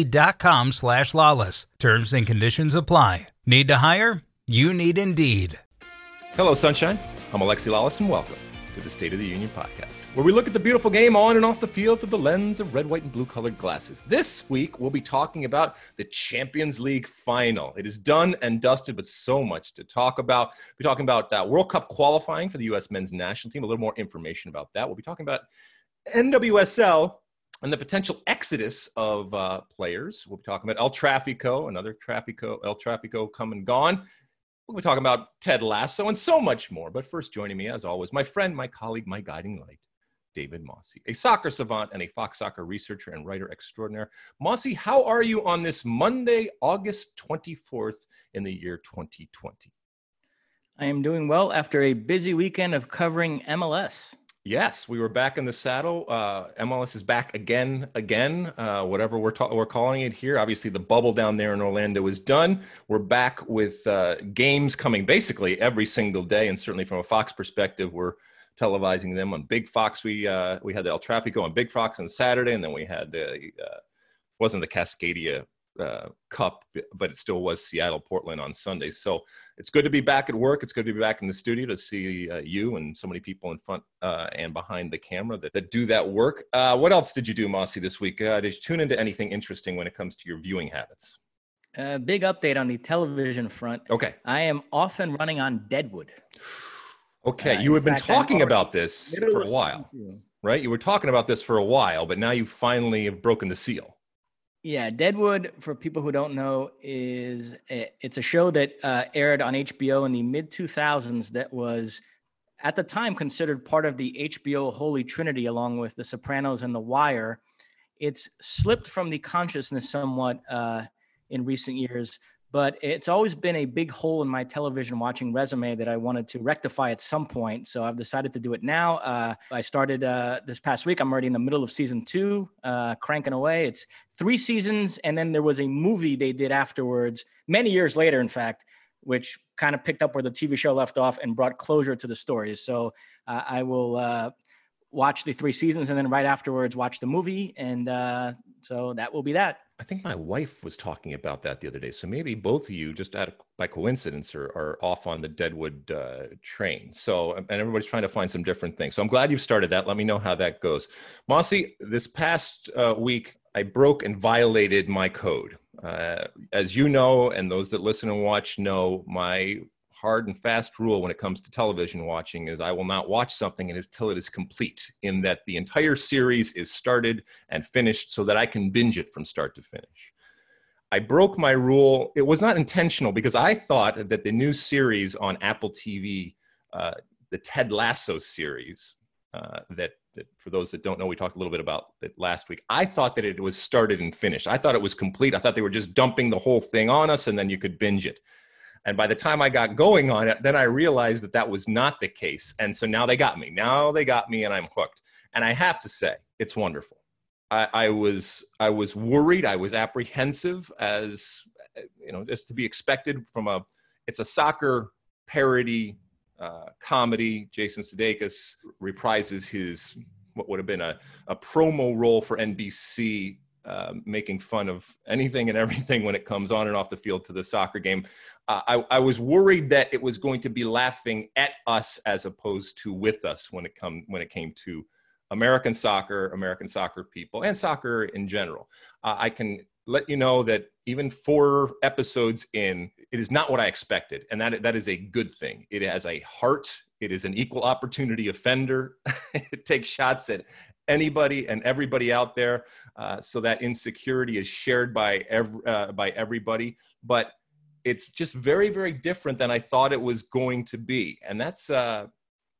Indeed.com slash lawless. Terms and conditions apply. Need to hire? You need Indeed. Hello, Sunshine. I'm Alexi Lawless, and welcome to the State of the Union podcast, where we look at the beautiful game on and off the field through the lens of red, white, and blue colored glasses. This week, we'll be talking about the Champions League final. It is done and dusted, but so much to talk about. We'll be talking about uh, World Cup qualifying for the U.S. men's national team, a little more information about that. We'll be talking about NWSL and the potential exodus of uh, players. We'll be talking about El Trafico, another Trafico, El Trafico come and gone. We'll be talking about Ted Lasso and so much more. But first, joining me, as always, my friend, my colleague, my guiding light, David Mosse, a soccer savant and a Fox soccer researcher and writer extraordinaire. Mossy, how are you on this Monday, August 24th in the year 2020? I am doing well after a busy weekend of covering MLS. Yes, we were back in the saddle. Uh, MLS is back again, again, uh, whatever we're, ta- we're calling it here. Obviously, the bubble down there in Orlando is done. We're back with uh, games coming basically every single day, and certainly from a Fox perspective, we're televising them on Big Fox. We uh, we had the El Trafico on Big Fox on Saturday, and then we had uh, wasn't the Cascadia uh, Cup, but it still was Seattle Portland on Sunday. So it's good to be back at work. It's good to be back in the studio to see uh, you and so many people in front uh, and behind the camera that, that do that work. Uh, what else did you do, Mosse, this week? Uh, did you tune into anything interesting when it comes to your viewing habits? A big update on the television front. Okay. I am often running on Deadwood. Okay, uh, you have been fact, talking about this for a while, right? You were talking about this for a while, but now you finally have broken the seal. Yeah, Deadwood, for people who don't know, is a, it's a show that uh, aired on HBO in the mid 2000s that was at the time considered part of the HBO Holy Trinity, along with The Sopranos and The Wire. It's slipped from the consciousness somewhat uh, in recent years, but it's always been a big hole in my television watching resume that I wanted to rectify at some point. So I've decided to do it now. Uh, I started uh, this past week. I'm already in the middle of season two, uh, cranking away. It's three seasons, and then there was a movie they did afterwards, many years later, in fact, which kind of picked up where the TV show left off and brought closure to the stories. So uh, I will uh, watch the three seasons and then right afterwards watch the movie. And uh, so that will be that. I think my wife was talking about that the other day. So maybe both of you, just of, by coincidence, are, are off on the Deadwood uh, train. So, and everybody's trying to find some different things. So I'm glad you've started that. Let me know how that goes. Mossy, this past uh, week, I broke and violated my code. Uh, as you know, and those that listen and watch know, my hard and fast rule when it comes to television watching is I will not watch something until it is complete, in that the entire series is started and finished so that I can binge it from start to finish. I broke my rule. It was not intentional because I thought that the new series on Apple TV, uh, the Ted Lasso series, uh, that, that, for those that don't know, we talked a little bit about it last week. I thought that it was started and finished. I thought it was complete. I thought they were just dumping the whole thing on us and then you could binge it. And by the time I got going on it, then I realized that that was not the case. And so now they got me. Now they got me and I'm hooked. And I have to say, it's wonderful. I, I was I was worried. I was apprehensive, as you know, as to be expected from a. It's a soccer parody uh, comedy. Jason Sudeikis reprises his what would have been a, a promo role for NBC uh, making fun of anything and everything when it comes on and off the field to the soccer game. Uh, I, I, was worried that it was going to be laughing at us as opposed to with us when it come when it came to American soccer, American soccer people, and soccer in general. Uh, I can let you know that even four episodes in, it is not what I expected, and that that is a good thing. It has a heart. It is an equal opportunity offender. it takes shots at anybody and everybody out there, uh, so that insecurity is shared by every, uh, by everybody. But it's just very very different than I thought it was going to be, and that's uh,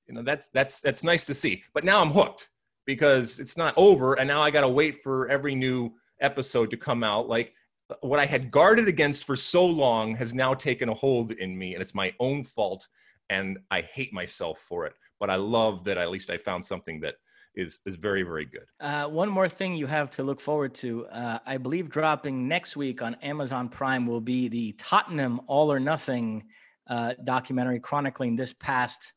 you know that's that's that's nice to see. But now I'm hooked because it's not over, and now I got to wait for every new episode to come out. Like what I had guarded against for so long has now taken a hold in me, and it's my own fault, and I hate myself for it. But I love that at least I found something that is is very very good. Uh, one more thing you have to look forward to, uh, I believe, dropping next week on Amazon Prime will be the Tottenham All or Nothing uh, documentary chronicling this past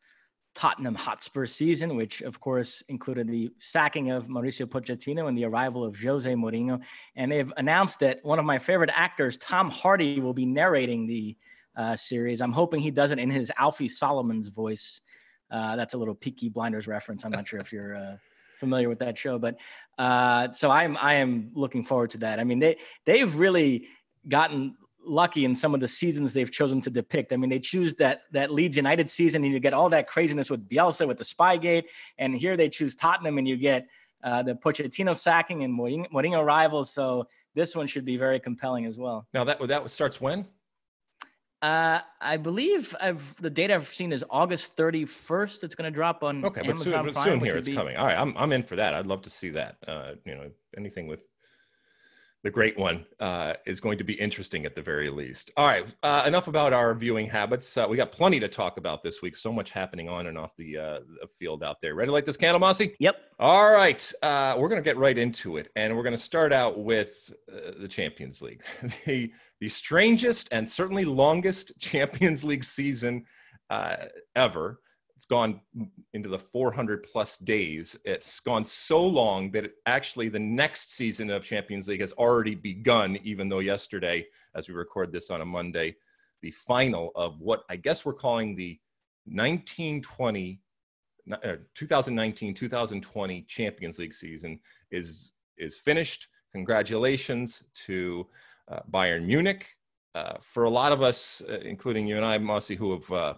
Tottenham Hotspur season, which of course included the sacking of Mauricio Pochettino and the arrival of Jose Mourinho. And they've announced that one of my favorite actors, Tom Hardy, will be narrating the uh, series. I'm hoping he does it in his Alfie Solomons voice. Uh, that's a little Peaky Blinders reference. I'm not sure if you're uh, familiar with that show, but uh, so I'm I am looking forward to that. I mean, they they've really gotten lucky in some of the seasons they've chosen to depict. I mean, they choose that that Leeds United season, and you get all that craziness with Bielsa with the Spygate, and here they choose Tottenham, and you get uh, the Pochettino sacking and Mourinho arrival. So this one should be very compelling as well. Now that that starts when? Uh, I believe I've the date I've seen is August 31st. It's going to drop on okay, Amazon but soon, Prime, soon here it's be... coming. All right, I'm I'm in for that. I'd love to see that. Uh, you know, anything with the great one uh, is going to be interesting at the very least. All right, uh, enough about our viewing habits. Uh, we got plenty to talk about this week. So much happening on and off the, uh, the field out there. Ready to light this candle, Mossy? Yep. All right, uh, we're going to get right into it, and we're going to start out with uh, the Champions League, the the strangest and certainly longest Champions League season ever it's gone into the 400 plus days. It's gone so long that it, actually the next season of Champions League has already begun, even though yesterday, as we record this on a Monday, the final of what I guess we're calling the 1920 2019-2020 uh, Champions League season is is finished. Congratulations to uh, Bayern Munich. Uh, for a lot of us, uh, including you and I, Mossy, who have uh,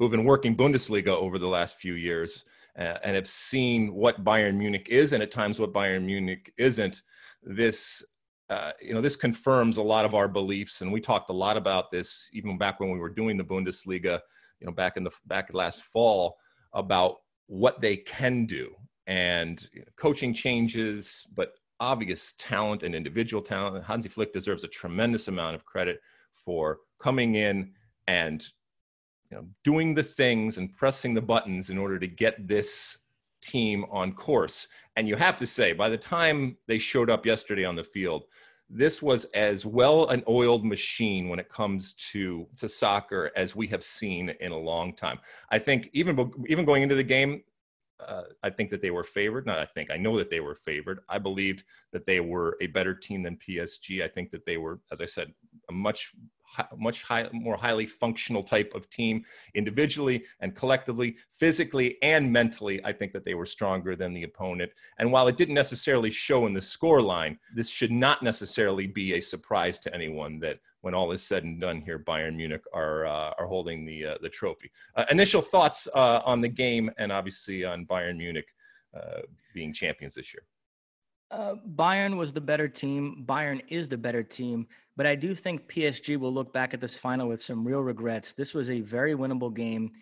who have been working Bundesliga over the last few years uh, and have seen what Bayern Munich is and at times what Bayern Munich isn't. This uh, you know, this confirms a lot of our beliefs, and we talked a lot about this even back when we were doing the Bundesliga, you know, back in the back last fall about what they can do and you know, coaching changes, but obvious talent and individual talent. Hansi Flick deserves a tremendous amount of credit for coming in and you know, doing the things and pressing the buttons in order to get this team on course. And you have to say, by the time they showed up yesterday on the field, this was as well an oiled machine when it comes to to soccer as we have seen in a long time. I think even even going into the game, uh, I think that they were favored. Not I think I know that they were favored. I believed that they were a better team than PSG. I think that they were, as I said, a much much high, more highly functional type of team individually and collectively, physically and mentally. I think that they were stronger than the opponent. And while it didn't necessarily show in the score line, this should not necessarily be a surprise to anyone that when all is said and done here, Bayern Munich are uh, are holding the uh, the trophy. Uh, initial thoughts uh, on the game and obviously on Bayern Munich uh, being champions this year. Uh, Bayern was the better team. Bayern is the better team. But I do think PSG will look back at this final with some real regrets. This was a very winnable game.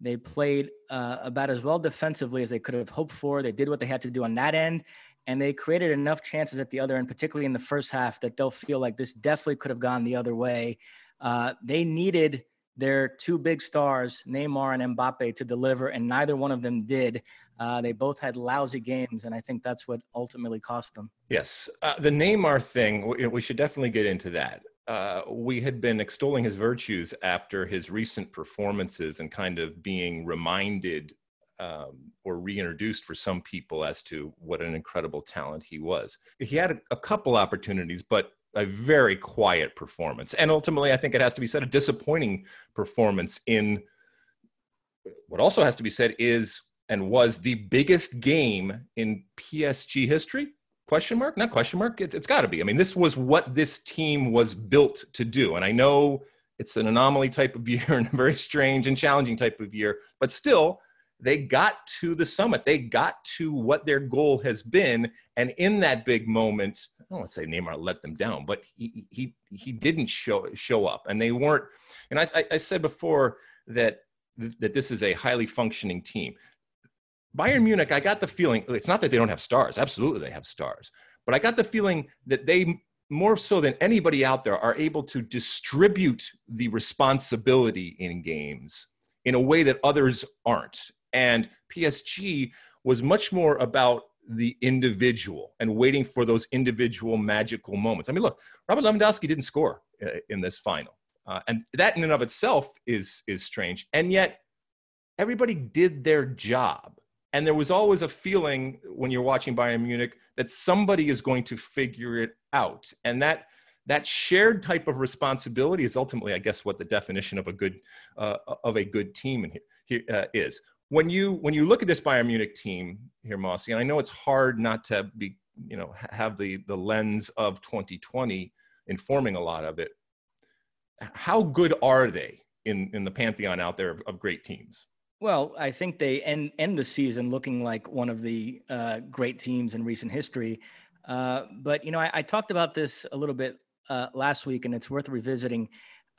They played uh, about as well defensively as they could have hoped for. They did what they had to do on that end, and they created enough chances at the other end, particularly in the first half, that they'll feel like this definitely could have gone the other way. Uh, they needed their two big stars, Neymar and Mbappe, to deliver, and neither one of them did. Uh, they both had lousy games, and I think that's what ultimately cost them. Yes, uh, the Neymar thing, we, should definitely get into that. Uh, we had been extolling his virtues after his recent performances and kind of being reminded um, or reintroduced for some people as to what an incredible talent he was. He had a, a couple opportunities, but a very quiet performance. And ultimately, I think it has to be said, a disappointing performance in what also has to be said is and was the biggest game in PSG history. Question mark? Not question mark. It, has got to be. I mean, this was what this team was built to do. And I know it's an anomaly type of year and a very strange and challenging type of year, but still, they got to the summit. They got to what their goal has been. And in that big moment, I don't want to say Neymar let them down, but he he he didn't show show up. And they weren't, and I, I said before that that this is a highly functioning team. Bayern Munich, I got the feeling it's not that they don't have stars. Absolutely, they have stars. But I got the feeling that they more so than anybody out there are able to distribute the responsibility in games in a way that others aren't and PSG was much more about the individual and waiting for those individual magical moments. I mean, look, Robert Lewandowski didn't score uh, in this final. Uh, and that in and of itself is is strange. And yet everybody did their job. And there was always a feeling when you're watching Bayern Munich that somebody is going to figure it out. And that that shared type of responsibility is ultimately, I guess, what the definition of a good uh, of a good team in here, uh, is when you when you look at this Bayern Munich team here, Mossy, and I know it's hard not to be you know have the the lens of 2020 informing a lot of it. How good are they in in the pantheon out there of, of great teams? Well, I think they end end the season looking like one of the uh, great teams in recent history. Uh, but you know, I, I, talked about this a little bit uh, last week, and it's worth revisiting.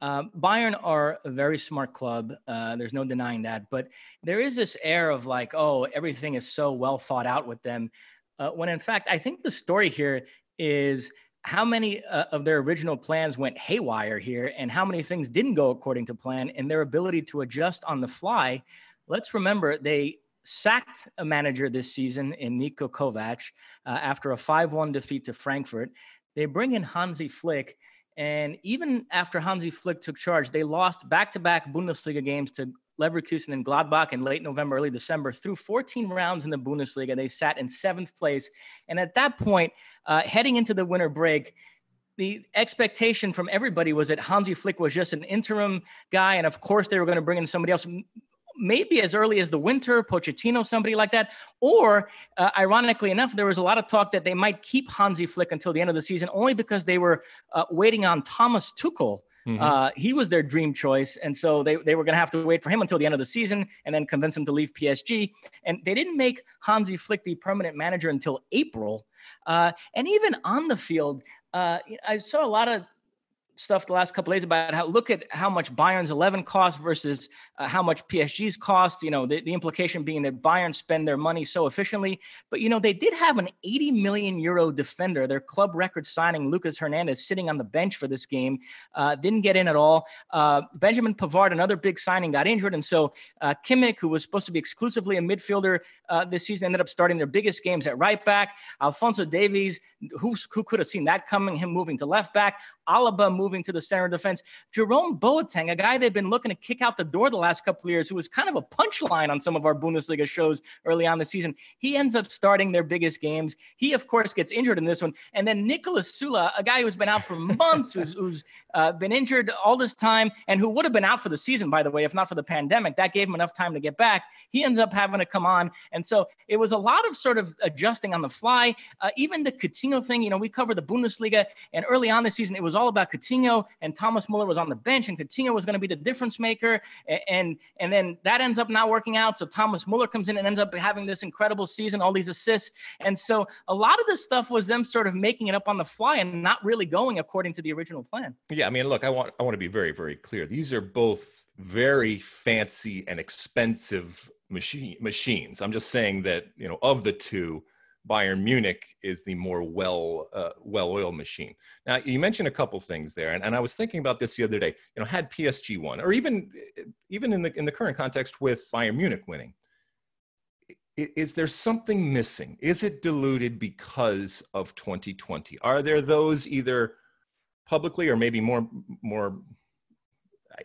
Um, Bayern are a very smart club. Uh, there's no denying that. But there is this air of like, oh, everything is so well thought out with them. Uh, when in fact, I think the story here is how many uh, of their original plans went haywire here and how many things didn't go according to plan and their ability to adjust on the fly. Let's remember they sacked a manager this season in Niko Kovac uh, after a 5 1 defeat to Frankfurt. They bring in Hansi Flick and even after Hansi Flick took charge, they lost back-to-back Bundesliga games to Leverkusen and Gladbach in late November, early December. Through 14 rounds in the Bundesliga, and they sat in seventh place. And at that point, uh, heading into the winter break, the expectation from everybody was that Hansi Flick was just an interim guy, and of course they were going to bring in somebody else maybe as early as the winter, Pochettino, somebody like that. Or, uh, ironically enough, there was a lot of talk that they might keep Hansi Flick until the end of the season, only because they were uh, waiting on Thomas Tuchel. Mm-hmm. Uh, he was their dream choice. And so they, they were going to have to wait for him until the end of the season and then convince him to leave PSG. And they didn't make Hansi Flick the permanent manager until April. Uh, and even on the field, uh, I saw a lot of stuff the last couple days about how look at how much Bayern's 11 cost versus uh, how much PSG's cost. You know, the, the implication being that Bayern spend their money so efficiently. But, you know, they did have an 80 million euro defender, their club record signing, Lucas Hernandez, sitting on the bench for this game, uh, didn't get in at all. Uh, Benjamin Pavard, another big signing, got injured. And so uh, Kimmich, who was supposed to be exclusively a midfielder uh, this season, ended up starting their biggest games at right back. Alphonso Davies, who, who could have seen that coming, him moving to left back. Alaba moving to the center of defense. Jerome Boateng, a guy they've been looking to kick out the door the last couple of years, who was kind of a punchline on some of our Bundesliga shows early on the season. He ends up starting their biggest games. He, of course, gets injured in this one. And then Niklas Süle, a guy who's been out for months, who's, who's uh, been injured all this time, and who would have been out for the season, by the way, if not for the pandemic. That gave him enough time to get back. He ends up having to come on. And so it was a lot of sort of adjusting on the fly. Uh, even the Coutinho thing, you know, we covered the Bundesliga, and early on this season, it was all about Coutinho, and Thomas Muller was on the bench, and Coutinho was going to be the difference maker, and, and and then that ends up not working out. So Thomas Muller comes in and ends up having this incredible season, all these assists, and so a lot of this stuff was them sort of making it up on the fly and not really going according to the original plan. Yeah, I mean, look, I want I want to be very very clear. These are both very fancy and expensive machine machines. I'm just saying that you know of the two Bayern Munich is the more well uh, well oiled machine. Now you mentioned a couple things there, and, and I was thinking about this the other day. You know, had PSG won, or even even in the in the current context with Bayern Munich winning, is there something missing? Is it diluted because of 2020? Are there those either publicly or maybe more more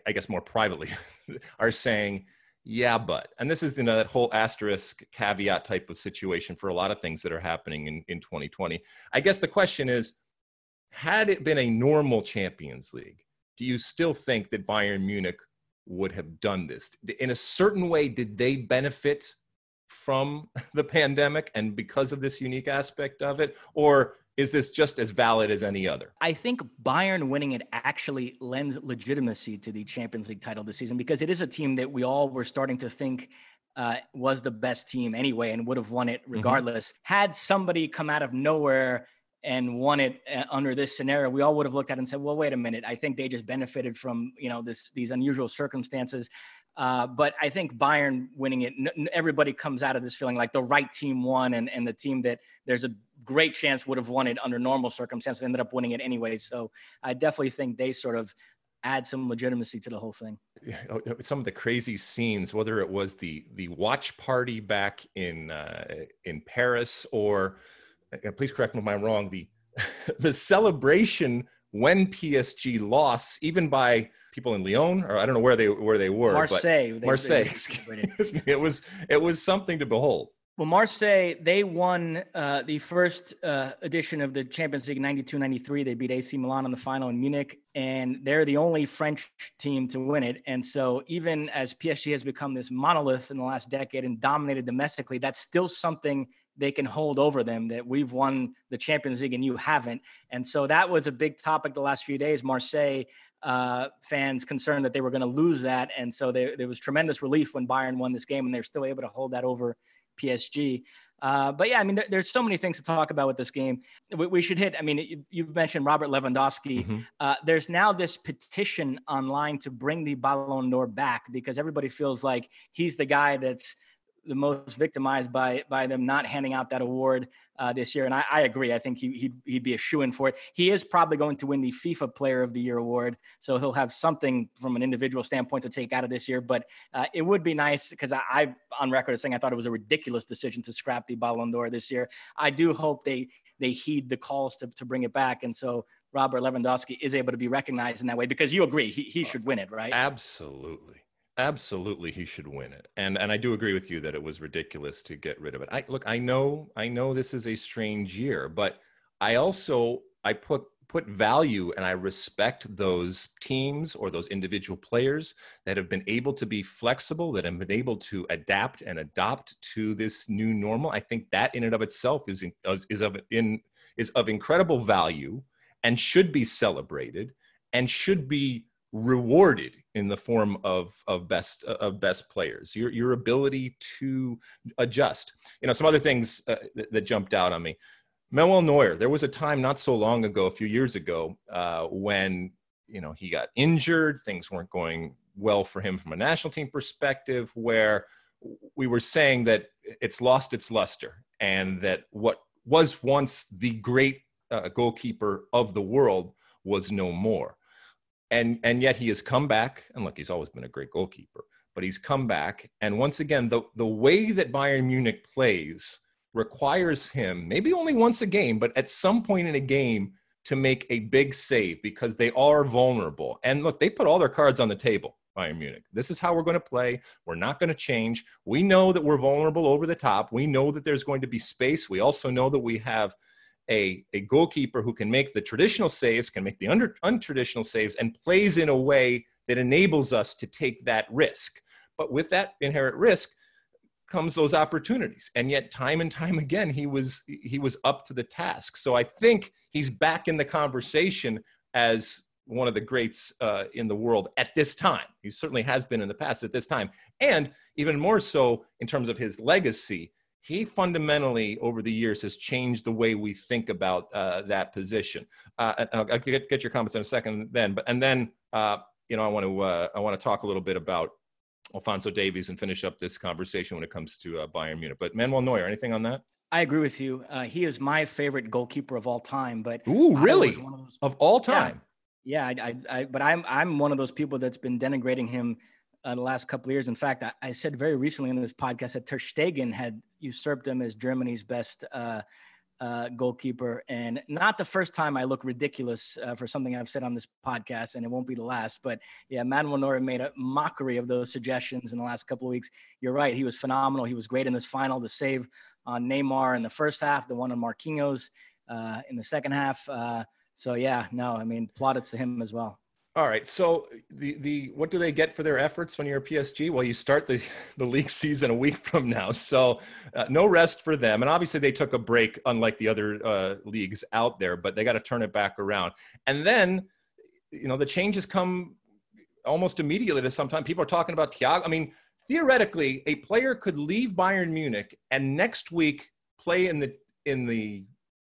I guess more privately are saying yeah, but, and this is you know, that whole asterisk caveat type of situation for a lot of things that are happening in, in 2020. I guess the question is, had it been a normal Champions League, do you still think that Bayern Munich would have done this? In a certain way, did they benefit from the pandemic and because of this unique aspect of it? Or is this just as valid as any other? I think Bayern winning it actually lends legitimacy to the Champions League title this season because it is a team that we all were starting to think uh, was the best team anyway and would have won it mm-hmm. regardless. Mm-hmm. Had somebody come out of nowhere and won it uh, under this scenario, we all would have looked at it and said, "Well, wait a minute. I think they just benefited from you know this these unusual circumstances." Uh, but I think Bayern winning it, n- everybody comes out of this feeling like the right team won, and and the team that there's a great chance would have won it under normal circumstances ended up winning it anyway. So I definitely think they sort of add some legitimacy to the whole thing. Oh, some of the crazy scenes, whether it was the the watch party back in uh, in Paris, or please correct me if I'm wrong, the the celebration when PSG lost, even by people in Lyon, or I don't know where they where they were. Marseille. They, Marseille. They, it was it was something to behold. Well, Marseille, they won uh, the first uh, edition of the Champions League 92 93. They beat AC Milan in the final in Munich, and they're the only French team to win it. And so, even as PSG has become this monolith in the last decade and dominated domestically, that's still something they can hold over them that we've won the Champions League and you haven't. And so, that was a big topic the last few days. Marseille uh, fans concerned that they were going to lose that. And so, they, there was tremendous relief when Bayern won this game, and they're still able to hold that over PSG. Uh, but yeah, I mean, there, there's so many things to talk about with this game. We, we should hit. I mean, you, have mentioned Robert Lewandowski. Mm-hmm. Uh, there's now this petition online to bring the Ballon d'Or back because everybody feels like he's the guy that's the most victimized by by them not handing out that award uh, this year. And I, I, agree. I think he, he he'd be a shoe in for it. He is probably going to win the FIFA Player of the Year award, so he'll have something from an individual standpoint to take out of this year. But uh, it would be nice because I, I on record as saying I thought it was a ridiculous decision to scrap the Ballon d'Or this year. I do hope they they heed the calls to, to bring it back. And so Robert Lewandowski is able to be recognized in that way because you agree he, he should win it, right? Absolutely. Absolutely, he should win it, and and I do agree with you that it was ridiculous to get rid of it. I look, I know, I know this is a strange year, but I also I put put value and I respect those teams or those individual players that have been able to be flexible, that have been able to adapt and adopt to this new normal. I think that in and of itself is is of in is of incredible value and should be celebrated and should be rewarded in the form of of best of best players. Your your ability to adjust. You know some other things uh, that, that, jumped out on me. Manuel Neuer there was a time not so long ago a few years ago uh, when you know he got injured things weren't going well for him from a national team perspective where we were saying that it's lost its luster and that what was once the great uh, goalkeeper of the world was no more and and yet he has come back and look he's always been a great goalkeeper but he's come back and once again the the way that Bayern Munich plays requires him maybe only once a game but at some point in a game to make a big save because they are vulnerable and look they put all their cards on the table Bayern Munich. This is how we're going to play. We're not going to change. We know that we're vulnerable over the top. We know that there's going to be space. We also know that we have a, a goalkeeper who can make the traditional saves, can make the under, untraditional saves, and plays in a way that enables us to take that risk. But with that inherent risk comes those opportunities. And yet time and time again, he was he was up to the task. So I think he's back in the conversation as one of the greats uh, in the world at this time. He certainly has been in the past at this time. And even more so in terms of his legacy he fundamentally over the years has changed the way we think about uh, that position. Uh, I'll get, get your comments in a second then, but and then uh, you know I want to uh, I want to talk a little bit about Alphonso Davies and finish up this conversation when it comes to uh, Bayern Munich. But Manuel Neuer, anything on that? I agree with you. Uh, he is my favorite goalkeeper of all time. But ooh, really, of, those, of, all time? Yeah, yeah I, I, I, but I'm I'm one of those people that's been denigrating him uh, the last couple of years. In fact, I, I, said very recently in this podcast that Ter Stegen had usurped him as Germany's best uh, uh, goalkeeper, and not the first time I look ridiculous uh, for something I've said on this podcast, and it won't be the last. But yeah, Manuel Neuer made a mockery of those suggestions in the last couple of weeks. You're right; he was phenomenal. He was great in this final. The save on Neymar in the first half, the one on Marquinhos uh, in the second half. Uh, so yeah, no, I mean, plaudits to him as well. All right. So the the what do they get for their efforts when you're a PSG? Well, you start the the league season a week from now, so uh, no rest for them. And obviously, they took a break, unlike the other uh, leagues out there. But they got to turn it back around. And then, you know, the changes come almost immediately. To sometimes people are talking about Thiago. I mean, theoretically, a player could leave Bayern Munich and next week play in the in the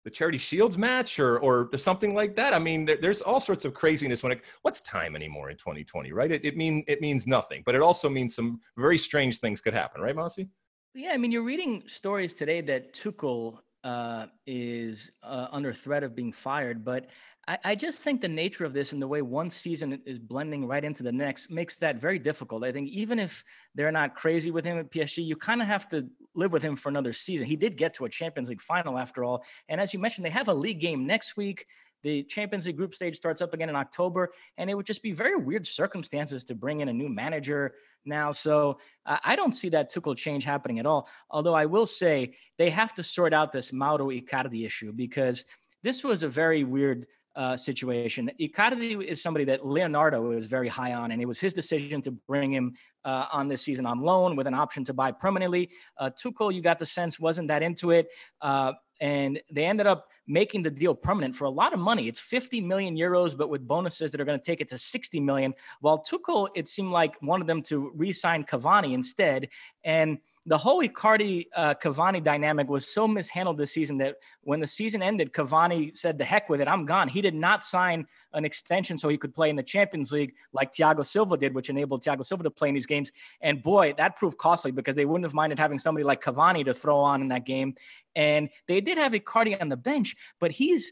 the charity shields match or or something like that i mean there, there's all sorts of craziness when it what's time anymore in 2020 right it, it mean it means nothing but it also means some very strange things could happen right Mossy? yeah i mean you're reading stories today that tuchel uh, is uh, under threat of being fired but I, I just think the nature of this and the way one season is blending right into the next makes that very difficult. I think even if they're not crazy with him at PSG, you kind of have to live with him for another season. He did get to a Champions League final after all. And as you mentioned, they have a league game next week. The Champions League group stage starts up again in October, and it would just be very weird circumstances to bring in a new manager now. So uh, I don't see that Tuchel change happening at all. Although I will say they have to sort out this Mauro Icardi issue because this was a very weird uh, situation. Icardi is somebody that Leonardo is very high on, and it was his decision to bring him uh, on this season on loan with an option to buy permanently. Uh, Tuchel, you got the sense, wasn't that into it. Uh, and they ended up making the deal permanent for a lot of money. It's 50 million euros, but with bonuses that are going to take it to 60 million. While Tuchel, it seemed like wanted them to re-sign Cavani instead. And the whole Icardi uh, Cavani dynamic was so mishandled this season that when the season ended, Cavani said, "The heck with it, I'm gone." He did not sign an extension so he could play in the Champions League like Thiago Silva did, which enabled Thiago Silva to play in these games. And boy, that proved costly because they wouldn't have minded having somebody like Cavani to throw on in that game. And they did have Icardi on the bench, but he's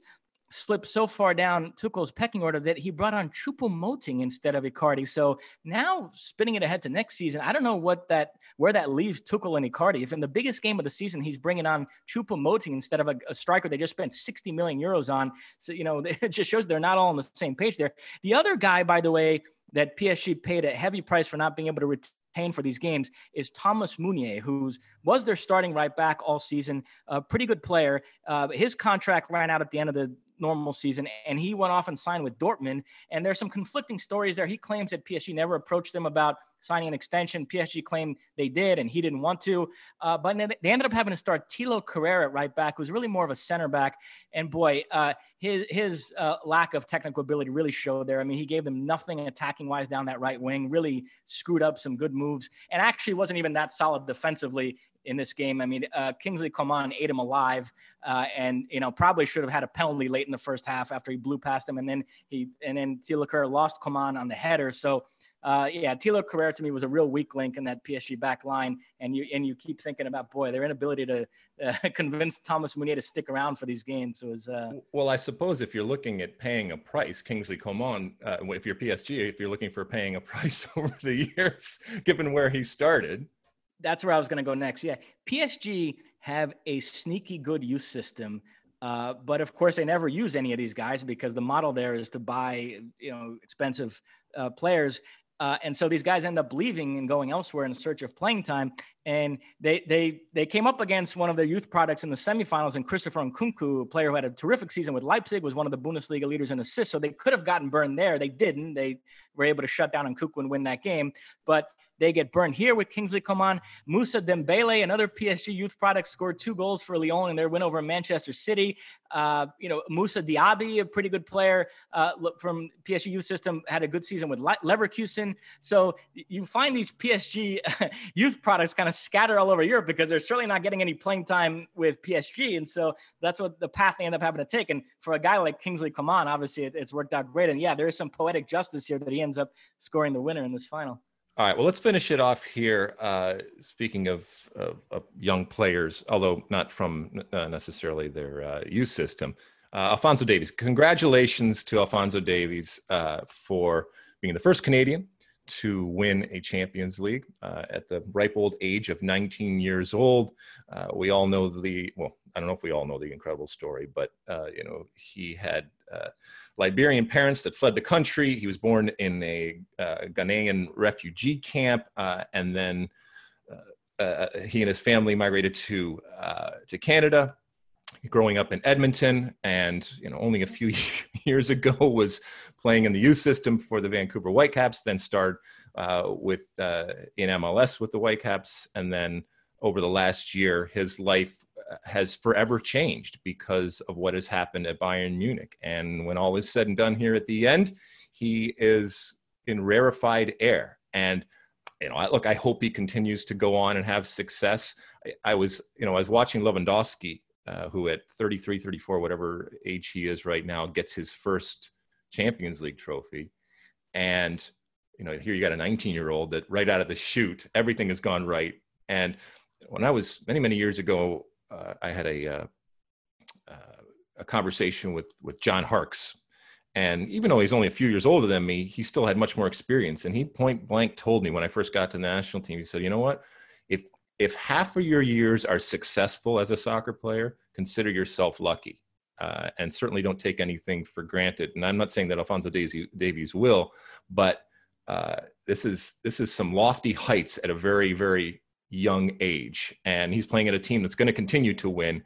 slipped so far down Tuchel's pecking order that he brought on Choupo-Moting instead of Icardi. So now spinning it ahead to next season, I don't know what that where that leaves Tuchel and Icardi. If in the biggest game of the season he's bringing on Choupo-Moting instead of a, a, striker they just spent 60 million euros on, so you know it just shows they're not all on the same page there. The other guy, by the way, that PSG paid a heavy price for not being able to retain for these games is Thomas Meunier, who was their starting right back all season, a pretty good player. Uh, his contract ran out at the end of the normal season, and he went off and signed with Dortmund. And there's some conflicting stories there. He claims that PSG never approached him about signing an extension. PSG claimed they did, and he didn't want to. Uh, but they ended up having to start Thilo Kehrer at right back, who's really more of a center back. And boy, uh, his his uh, lack of technical ability really showed there. I mean, he gave them nothing attacking wise down that right wing. Really screwed up some good moves, and actually wasn't even that solid defensively in this game. I mean, uh, Kingsley Coman ate him alive, uh, and you know probably should have had a penalty late in the first half after he blew past him, and then he and then Kehrer lost Coman on the header. So. Uh, yeah, Thilo Kehrer to me was a real weak link in that PSG back line, and you and you keep thinking about boy their inability to uh, convince Thomas Meunier to stick around for these games was. Uh, well, I suppose if you're looking at paying a price, Kingsley Coman, uh, if you're PSG, if you're looking for paying a price over the years, given where he started, that's where I was going to go next. Yeah, PSG have a sneaky good youth system, uh, but of course they never use any of these guys because the model there is to buy you know expensive uh, players. Uh, and so these guys end up leaving and going elsewhere in search of playing time. And they they they came up against one of their youth products in the semifinals, and Christopher Nkunku, a player who had a terrific season with Leipzig, was one of the Bundesliga leaders in assists. So they could have gotten burned there. They didn't. They were able to shut down Nkunku and win that game. But they get burned here with Kingsley Coman. Moussa Dembele, another PSG youth product, scored two goals for Lyon in their win over Manchester City. Uh, you know, Moussa Diaby, a pretty good player uh, from PSG youth system, had a good season with Leverkusen. So you find these PSG youth products kind of scattered all over Europe because they're certainly not getting any playing time with PSG. And so that's what the path they end up having to take. And for a guy like Kingsley Coman, obviously it, it's worked out great. And yeah, there is some poetic justice here that he ends up scoring the winner in this final. All right. Well, let's finish it off here. Uh, speaking of, of, of, young players, although not from uh, necessarily their uh, youth system, uh, Alphonso Davies. Congratulations to Alphonso Davies uh, for being the first Canadian to win a Champions League uh, at the ripe old age of 19 years old. we all know the well. I don't know if we all know the incredible story, but you know he had Liberian parents that fled the country. He was born in a uh, Ghanaian refugee camp, uh, and then uh, uh, he and his family migrated to uh, to Canada. Growing up in Edmonton, and you know, only a few years ago was playing in the youth system for the Vancouver Whitecaps, then starred uh, with uh, in MLS with the Whitecaps, and then over the last year, his life uh, has forever changed because of what has happened at Bayern Munich. And when all is said and done here at the end, he is in rarefied air. And you know, look, I hope he continues to go on and have success. I, I was, you know, I was watching Lewandowski, uh, who at 33, 34, whatever age he is right now, gets his first Champions League trophy. And, you know, here you got a 19 year old that right out of the chute, everything has gone right. And when I was many, many years ago, uh, I had a, uh, uh a conversation with, with John Harkes, and even though he's only a few years older than me, he still had much more experience. And he point blank told me when I first got to the national team, he said, you know what? If if half of your years are successful as a soccer player, consider yourself lucky. Uh, and certainly don't take anything for granted. And I'm not saying that Alphonso Davies will, but uh, this is this is some lofty heights at a very very young age, and he's playing at a team that's going to continue to win.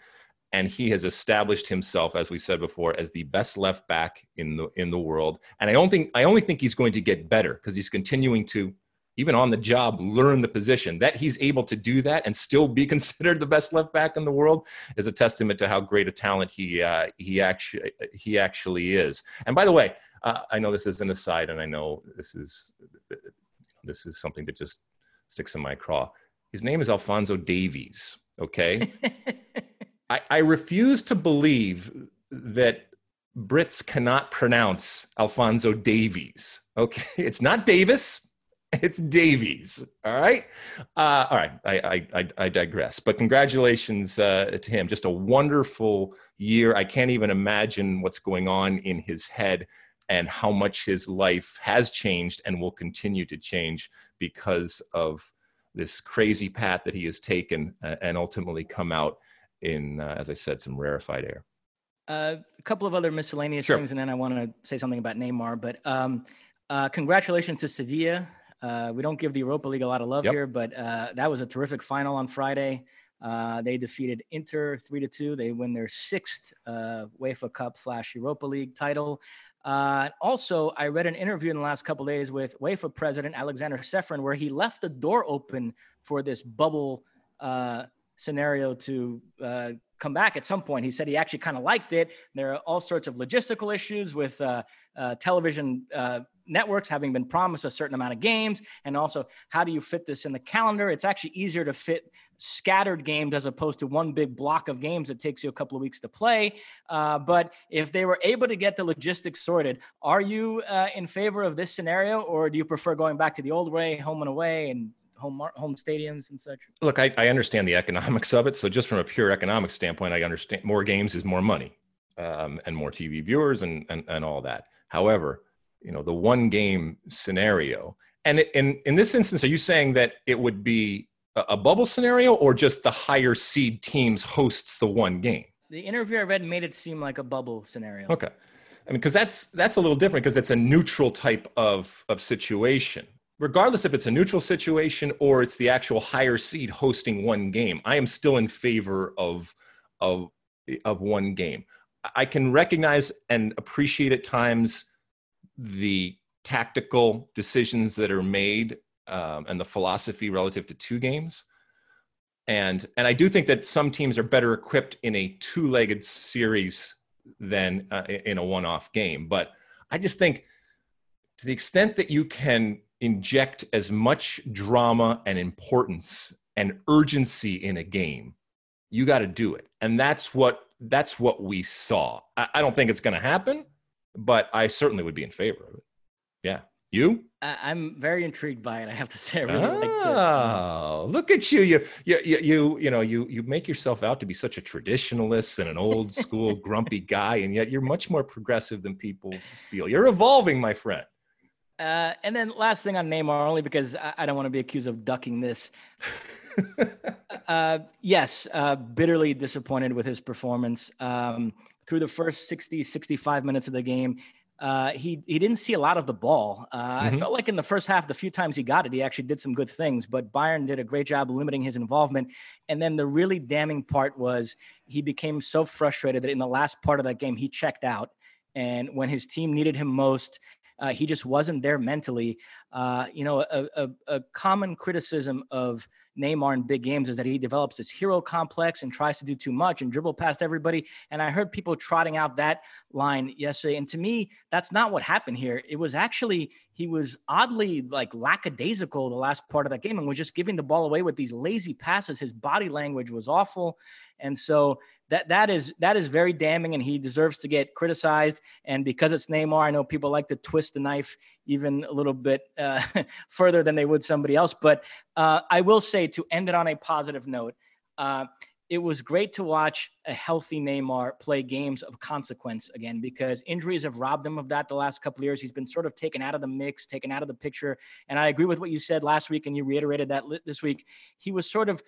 And he has established himself as we said before as the best left back in the in the world. And i don't think i only think he's going to get better because he's continuing to even on the job learn the position. That he's able to do that and still be considered the best left back in the world is a testament to how great a talent he uh, he actually he actually is. And by the way uh, i know this is an aside and i know this is this is something that just sticks in my craw. His name is alphonso davies okay? I, I refuse to believe that Brits cannot pronounce Alphonso Davies. Okay, it's not Davis, it's Davies. All right, uh, all right. I, I I digress. But congratulations uh, to him. Just a wonderful year. I can't even imagine what's going on in his head and how much his life has changed and will continue to change because of this crazy path that he has taken uh, and ultimately come out in, uh, as I said, some rarefied air. Uh, a couple of other miscellaneous sure. things, and then I want to say something about Neymar. But um, uh, congratulations to Sevilla. Uh, we don't give the Europa League a lot of love yep. here, but uh, that was a terrific final on Friday. Uh, they defeated Inter three to two. They win their sixth UEFA Cup slash Europa League title. also, I read an interview in the last couple days with UEFA President Aleksander Ceferin, where he left the door open for this bubble scenario to uh, come back at some point. He said he actually kind of liked it. There are all sorts of logistical issues with uh, uh, television uh, networks having been promised a certain amount of games, and also how do you fit this in the calendar? It's actually easier to fit scattered games as opposed to one big block of games that takes you a couple of weeks to play. Uh, but if they were able to get the logistics sorted, are you uh, in favor of this scenario, or do you prefer going back to the old way, home and away, and home home stadiums and such? Look, I, I understand the economics of it. So just from a pure economic standpoint, I understand more games is more money um, and more TV viewers and, and and all that. However, you know the one game scenario, and in in this instance, are you saying that it would be a, a bubble scenario or just the higher seed teams hosts the one game? The interview I read made it seem like a bubble scenario. Okay. I mean, because that's that's a little different because it's a neutral type of of situation regardless if it's a neutral situation or it's the actual higher seed hosting one game, I am still in favor of of of one game. I can recognize and appreciate at times the tactical decisions that are made um, and the philosophy relative to two games. And and I do think that some teams are better equipped in a two-legged series than uh, in a one-off game. But I just think to the extent that you can inject as much drama and importance and urgency in a game, you got to do it. And that's what that's what we saw. I, I don't think it's going to happen, but I certainly would be in favor of it. Yeah. You? I'm very intrigued by it. I have to say, I really oh, like Oh, look at you. you! You, you, you, you know, you, you make yourself out to be such a traditionalist and an old school grumpy guy, and yet you're much more progressive than people feel. You're evolving, my friend. Uh, and then last thing on Neymar, only because I, I don't want to be accused of ducking this. uh, yes, uh, bitterly disappointed with his performance. Um, through the first 60, 65 minutes of the game, uh, he he didn't see a lot of the ball. Uh, mm-hmm. I felt like in the first half, the few times he got it, he actually did some good things. But Bayern did a great job limiting his involvement. And then the really damning part was he became so frustrated that in the last part of that game, he checked out And when his team needed him most, uh, he just wasn't there mentally. Uh, you know, a, a, a, common criticism of Neymar in big games is that he develops this hero complex and tries to do too much and dribble past everybody. And I heard people trotting out that line yesterday. And to me, that's not what happened here. It was actually, he was oddly like lackadaisical the last part of that game and was just giving the ball away with these lazy passes. His body language was awful. And so that that is that is very damning, and he deserves to get criticized. And because it's Neymar, I know people like to twist the knife even a little bit uh, further than they would somebody else. But uh, I will say to end it on a positive note. Uh, it was great to watch a healthy Neymar play games of consequence again because injuries have robbed him of that the last couple years. He's been sort of taken out of the mix, taken out of the picture. And I agree with what you said last week, and you reiterated that this week. He was sort of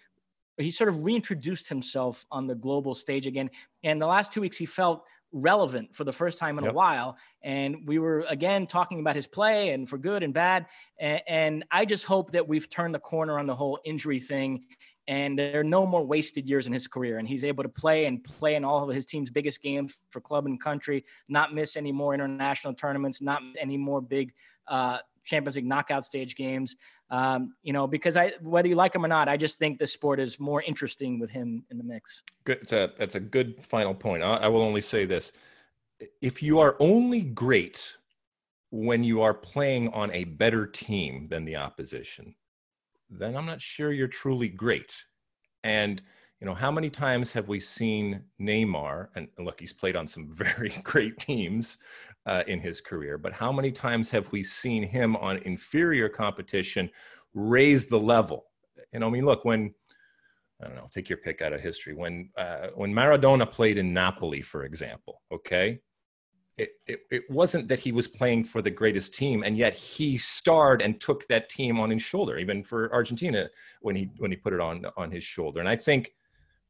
he sort of reintroduced himself on the global stage again. And the last two weeks, he felt relevant for the first time in yep. a while. And we were again talking about his play and for good and bad. And, and, I just hope that we've turned the corner on the whole injury thing. And there are no more wasted years in his career. And he's able to play and play in all of his team's biggest games for club and country, not miss any more international tournaments, not any more big uh, Champions League knockout stage games. Um, you know, because I whether you like him or not, I just think the sport is more interesting with him in the mix. Good. It's a that's a good final point. I, I will only say this: if you are only great when you are playing on a better team than the opposition, then I'm not sure you're truly great. And you know, how many times have we seen Neymar? And look, he's played on some very great teams uh, in his career, but how many times have we seen him on inferior competition raise the level? And I mean, look, when I don't know, take your pick out of history. When uh, when Maradona played in Napoli, for example, okay, it, it, it wasn't that he was playing for the greatest team, and yet he starred and took that team on his shoulder, even for Argentina when he when he put it on on his shoulder. And I think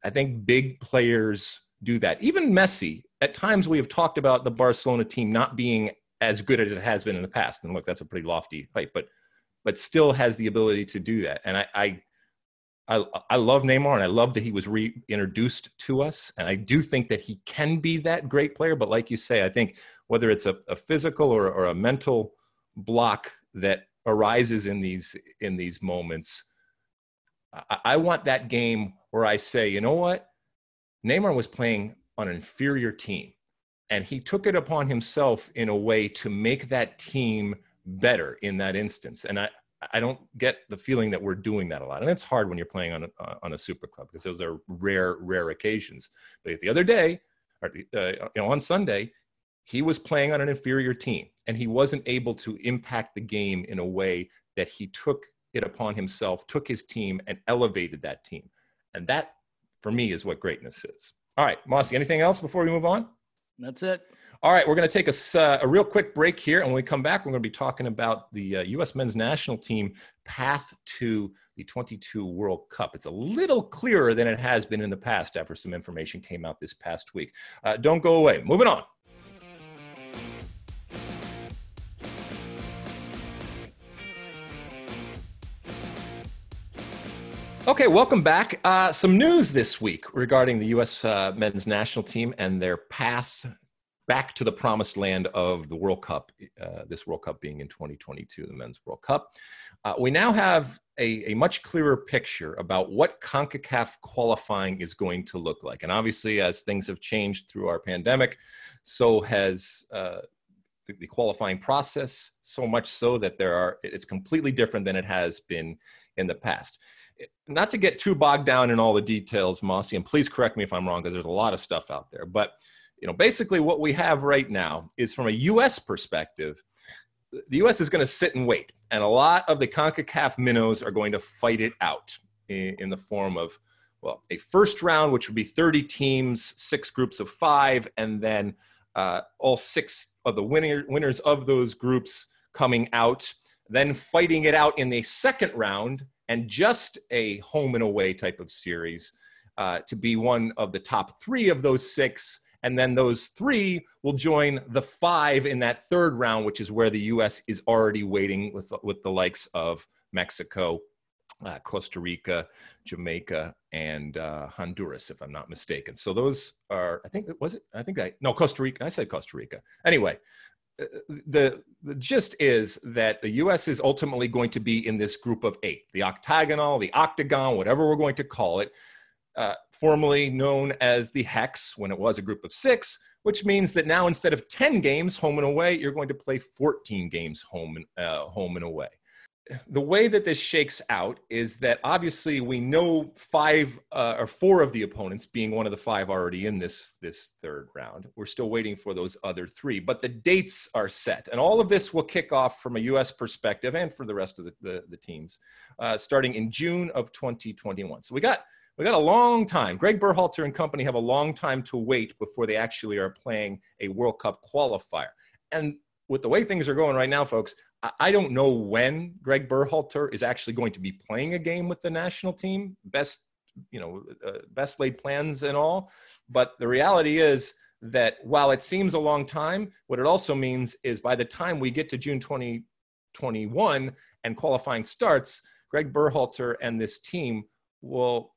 I think big players do that. Even Messi, at times we have talked about the Barcelona team not being as good as it has been in the past. And look, that's a pretty lofty height, but but still has the ability to do that. And I I I, I love Neymar and I love that he was reintroduced to us. And I do think that he can be that great player. But like you say, I think whether it's a, a physical or, or a mental block that arises in these in these moments, I, I want that game where I say, you know what? Neymar was playing on an inferior team, and he took it upon himself in a way to make that team better in that instance. And I, I don't get the feeling that we're doing that a lot. And it's hard when you're playing on a, on a super club because those are rare, rare occasions. But the other day, or, uh, you know, on Sunday, he was playing on an inferior team and he wasn't able to impact the game in a way that he took it upon himself, took his team, and elevated that team. And that, for me, is what greatness is. All right, Mossy, anything else before we move on? That's it. All right, we're going to take a, uh, a real quick break here. And when we come back, we're going to be talking about the uh, U.S. men's national team path to the 22 World Cup. It's a little clearer than it has been in the past after some information came out this past week. Uh, don't go away. Moving on. Okay, welcome back. Uh, some news this week regarding the U.S. Uh, men's national team and their path back to the promised land of the World Cup, uh, this World Cup being in 2022, the Men's World Cup. Uh, we now have a, a, much clearer picture about what CONCACAF qualifying is going to look like. And obviously, as things have changed through our pandemic, so has uh, the, the qualifying process, so much so that there are, it's completely different than it has been in the past not to get too bogged down in all the details, Mossy, and please correct me if I'm wrong because there's a lot of stuff out there. But you know, basically, what we have right now is from a U.S. perspective, the U.S. is going to sit and wait, and a lot of the Concacaf minnows are going to fight it out in, in the form of well, a first round, which would be 30 teams, six groups of five, and then uh, all six of the winner, winners of those groups coming out, then fighting it out in the second round and just a home and away type of series uh, to be one of the top three of those six. And then those three will join the five in that third round, which is where the U.S. is already waiting with, with the likes of Mexico, uh, Costa Rica, Jamaica, and uh, Honduras, if I'm not mistaken. So those are, I think, was it? I think I, no, Costa Rica. I said Costa Rica. Anyway, the, the gist is that the U.S. is ultimately going to be in this group of eight, the octagonal, the octagon, whatever we're going to call it, uh, formerly known as the hex when it was a group of six, which means that now instead of 10 games home and away, you're going to play 14 games home and, uh, home and away the way that this shakes out is that obviously we know five uh, or four of the opponents being one of the five already in this this third round. We're still waiting for those other three but the dates are set. And all of this will kick off from a us perspective and for the rest of the, the, the teams uh, starting in june of 2021 so we got we got a long time. Greg berhalter and company have a long time to wait before they actually are playing a world cup qualifier. And with the way things are going right now, folks, I don't know when Greg Berhalter is actually going to be playing a game with the national team. Best, you know, uh, best laid plans and all. But the reality is that while it seems a long time, what it also means is by the time we get to June 2021 and qualifying starts, Greg Berhalter and this team will,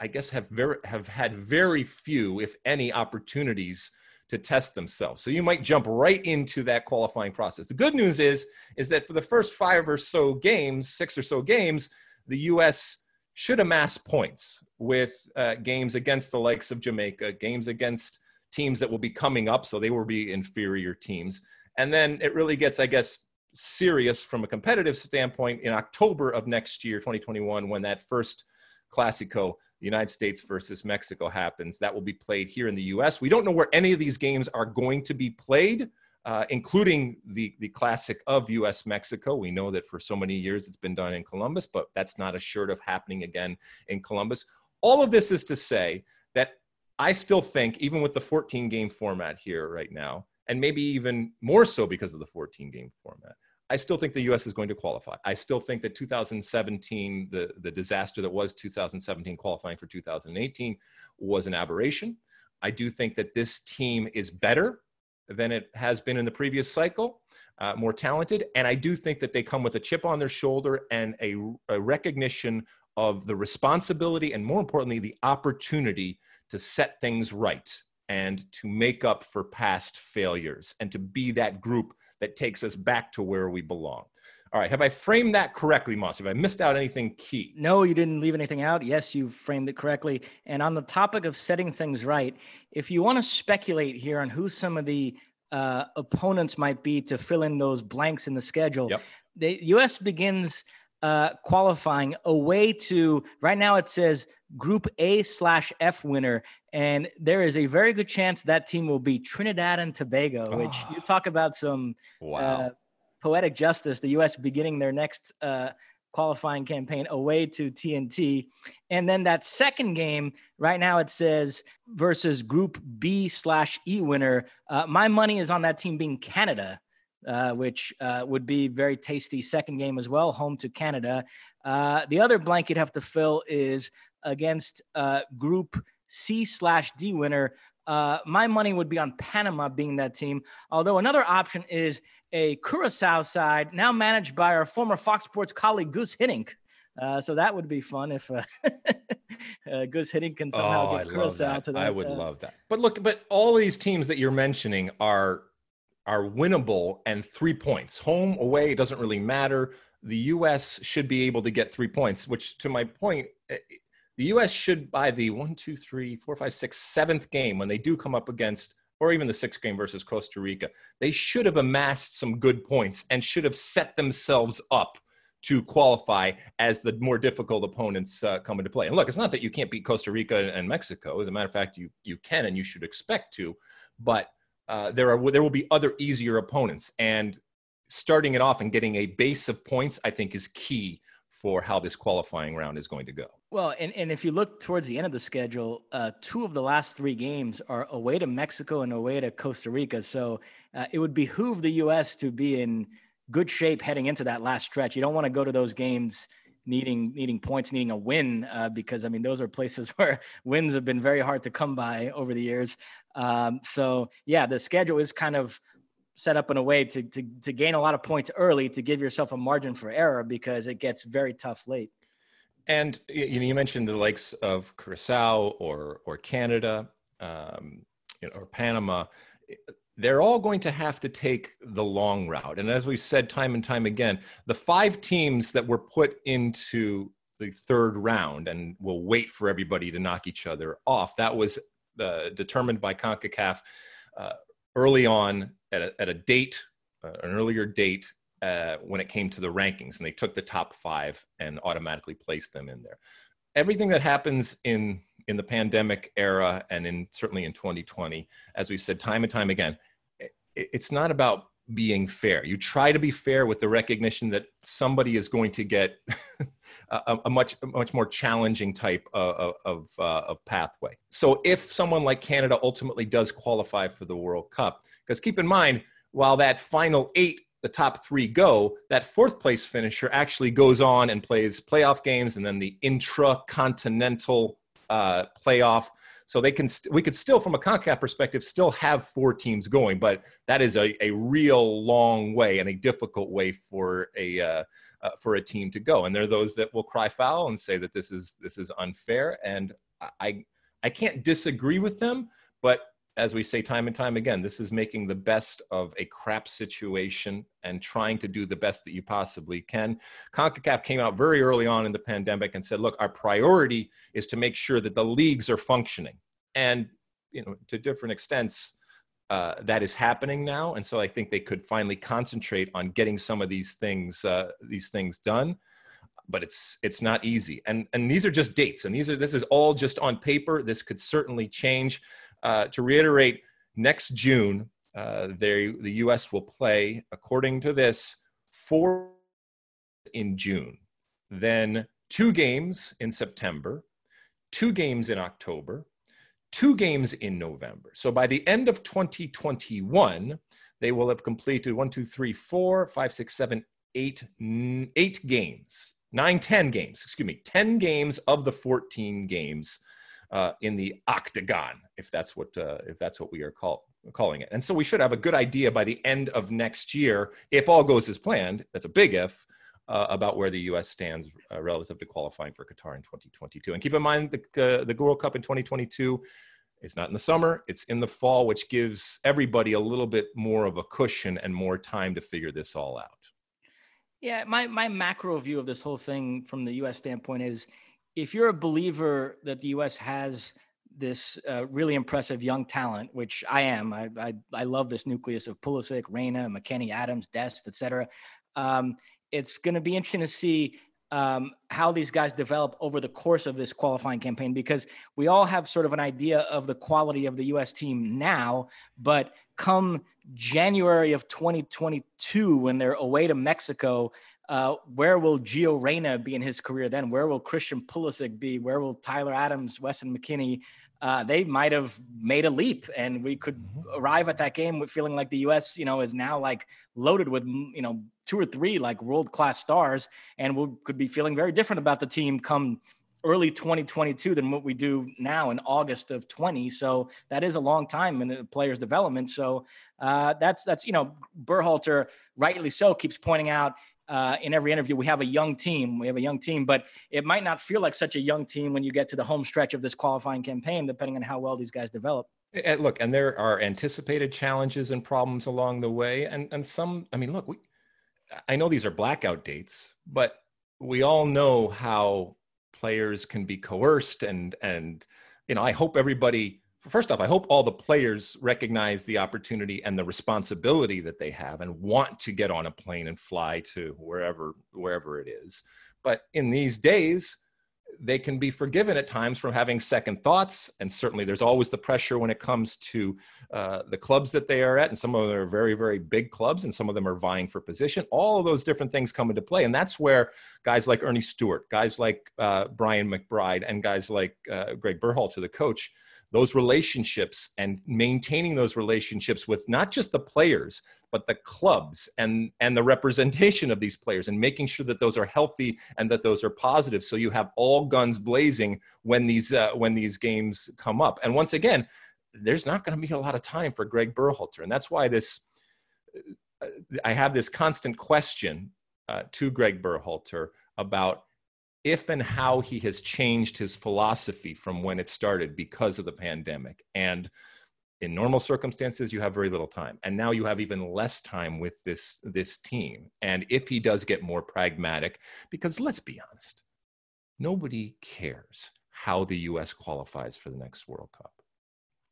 I guess, have very have had very few, if any, opportunities to test themselves. So you might jump right into that qualifying process. The good news is is that for the first 5 or so games, 6 or so games, the US should amass points with uh, games against the likes of Jamaica, games against teams that will be coming up, so they will be inferior teams. And then it really gets, I guess, serious from a competitive standpoint in October of next year, 2021, when that first Classico the United States versus Mexico happens. That will be played here in the US. We don't know where any of these games are going to be played, uh, including the, the classic of US Mexico. We know that for so many years it's been done in Columbus, but that's not assured of happening again in Columbus. All of this is to say that I still think, even with the 14 game format here right now, and maybe even more so because of the 14 game format, I still think the U.S. is going to qualify. I still think that 2017, the, the disaster that was 2017 qualifying for 2018, was an aberration. I do think that this team is better than it has been in the previous cycle, uh, more talented. And I do think that they come with a chip on their shoulder and a, a recognition of the responsibility and, more importantly, the opportunity to set things right and to make up for past failures and to be that group that takes us back to where we belong. All right, have I framed that correctly, Moss? Have I missed out anything key? No, you didn't leave anything out. Yes, you framed it correctly. And on the topic of setting things right, if you want to speculate here on who some of the uh, opponents might be to fill in those blanks in the schedule, yep. the U.S. begins uh, qualifying away to right now it says Group A slash F winner, and there is a very good chance that team will be Trinidad and Tobago. Which oh. you talk about some wow. uh, poetic justice. The U.S. beginning their next uh, qualifying campaign away to TNT, and then that second game right now it says versus Group B slash E winner. Uh, my money is on that team being Canada uh, which uh, would be very tasty second game as well, home to Canada. Uh, the other blank you'd have to fill is against uh, Group C slash D winner. Uh, my money would be on Panama being that team. Although another option is a Curacao side now managed by our former Fox Sports colleague Guus Hiddink. Uh, so that would be fun if uh, uh, Guus Hiddink can somehow oh, get Curacao to that. I would love that. But look, but all these teams that you're mentioning are are winnable and three points. Home, away, doesn't really matter. The U.S. should be able to get three points, which, to my point, eh, the U.S. should, by the one, two, three, four, five, six, seventh game, when they do come up against, or even the sixth game versus Costa Rica, they should have amassed some good points and should have set themselves up to qualify as the more difficult opponents uh, come into play. And look, it's not that you can't beat Costa Rica and Mexico. As a matter of fact, you you can and you should expect to, but uh, there are there will be other easier opponents, and starting it off and getting a base of points, I think, is key for how this qualifying round is going to go. Well, and, and if you look towards the end of the schedule, uh, two of the last three games are away to Mexico and away to Costa Rica. So uh, it would behoove the U.S. to be in good shape heading into that last stretch. You don't want to go to those games needing needing points, needing a win, uh, because I mean those are places where wins have been very hard to come by over the years. Um, so yeah, the schedule is kind of set up in a way to, to, to gain a lot of points early to give yourself a margin for error because it gets very tough late. And you know, you mentioned the likes of Curacao or or Canada, um, you know, or Panama. They're all going to have to take the long route. And as we've said time and time again, the five teams that were put into the third round and will wait for everybody to knock each other off. That was uh, determined by CONCACAF uh, early on at a, at a date, uh, an earlier date uh, when it came to the rankings, and they took the top five and automatically placed them in there. Everything that happens in in the pandemic era and in certainly in 2020, as we've said time and time again, it's not about being fair. You try to be fair with the recognition that somebody is going to get a, a, much a much more challenging type of of, uh, of, pathway. So if someone like Canada ultimately does qualify for the World Cup, because keep in mind, while that final eight, the top three go, that fourth place finisher actually goes on and plays playoff games, and then the intra-continental uh, playoff so they can st- we could still, from a CONCACAF perspective, still have four teams going, but that is a, a real long way and a difficult way for a uh, uh, for a team to go. And there are those that will cry foul and say that this is this is unfair. And I I can't disagree with them, but as we say time and time again, this is making the best of a crap situation and trying to do the best that you possibly can. CONCACAF came out very early on in the pandemic and said, look, our priority is to make sure that the leagues are functioning. And, you know, to different extents, uh, that is happening now. And so I think they could finally concentrate on getting some of these things, uh, these things done. But it's it's not easy, and and these are just dates, and these are this is all just on paper. This could certainly change. Uh, to reiterate, next June, uh, they, the U.S. will play, according to this, four in June, then two games in September, two games in October, two games in November. So by the end of 2021, they will have completed one, two, three, four, five, six, seven, eight, eight games, nine, ten games, excuse me, 10 games of the 14 games uh, in the octagon, if that's what uh, if that's what we are call, calling it. And so we should have a good idea by the end of next year, if all goes as planned. That's a big if. Uh, about where the U.S. stands uh, relative to qualifying for Qatar in 2022. And keep in mind the the World Cup in 2022 is not in the summer; it's in the fall, which gives everybody a little bit more of a cushion and more time to figure this all out. Yeah, my my macro view of this whole thing from the U.S. standpoint is if you're a believer that the U.S. has this uh, really impressive young talent, which I am, I, I, I love this nucleus of Pulisic, Reyna, McKennie, Adams, Dest, etc. Um, it's going to be interesting to see um, how these guys develop over the course of this qualifying campaign because we all have sort of an idea of the quality of the U.S. team now, but come January of 2022, when they're away to Mexico, uh, where will Gio Reyna be in his career then? Where will Christian Pulisic be? Where will Tyler Adams, Weston McKennie? Uh, they might have made a leap, and we could mm-hmm. arrive at that game with feeling like the U.S. you know is now like loaded with you know two or three like world class stars, and we could be feeling very different about the team come early 2022 than what we do now in August of 20. So that is a long time in a player's development. So uh, that's that's you know Berhalter rightly so keeps pointing out uh, in every interview, we have a young team. We have a young team, but it might not feel like such a young team when you get to the home stretch of this qualifying campaign, depending on how well these guys develop. And look, and there are anticipated challenges and problems along the way, and and some. I mean, look, we. I know these are blackout dates, but we all know how players can be coerced, and and you know, I hope everybody first off, I hope all the players recognize the opportunity and the responsibility that they have and want to get on a plane and fly to wherever wherever it is. But in these days, they can be forgiven at times from having second thoughts. And certainly there's always the pressure when it comes to uh, the clubs that they are at. And some of them are very, very big clubs, and some of them are vying for position. All of those different things come into play. And that's where guys like Earnie Stewart, guys like uh, Brian McBride, and guys like uh, Greg Berhalter, the coach, those relationships and maintaining those relationships with not just the players but the clubs and and the representation of these players and making sure that those are healthy and that those are positive. So you have all guns blazing when these uh, when these games come up. And once again there's not going to be a lot of time for Greg Berhalter. And that's why this I have this constant question uh, to Greg Berhalter about if and how he has changed his philosophy from when it started because of the pandemic. And in normal circumstances, you have very little time, and now you have even less time with this this team. And if he does get more pragmatic, because let's be honest, nobody cares how the U.S. qualifies for the next World Cup.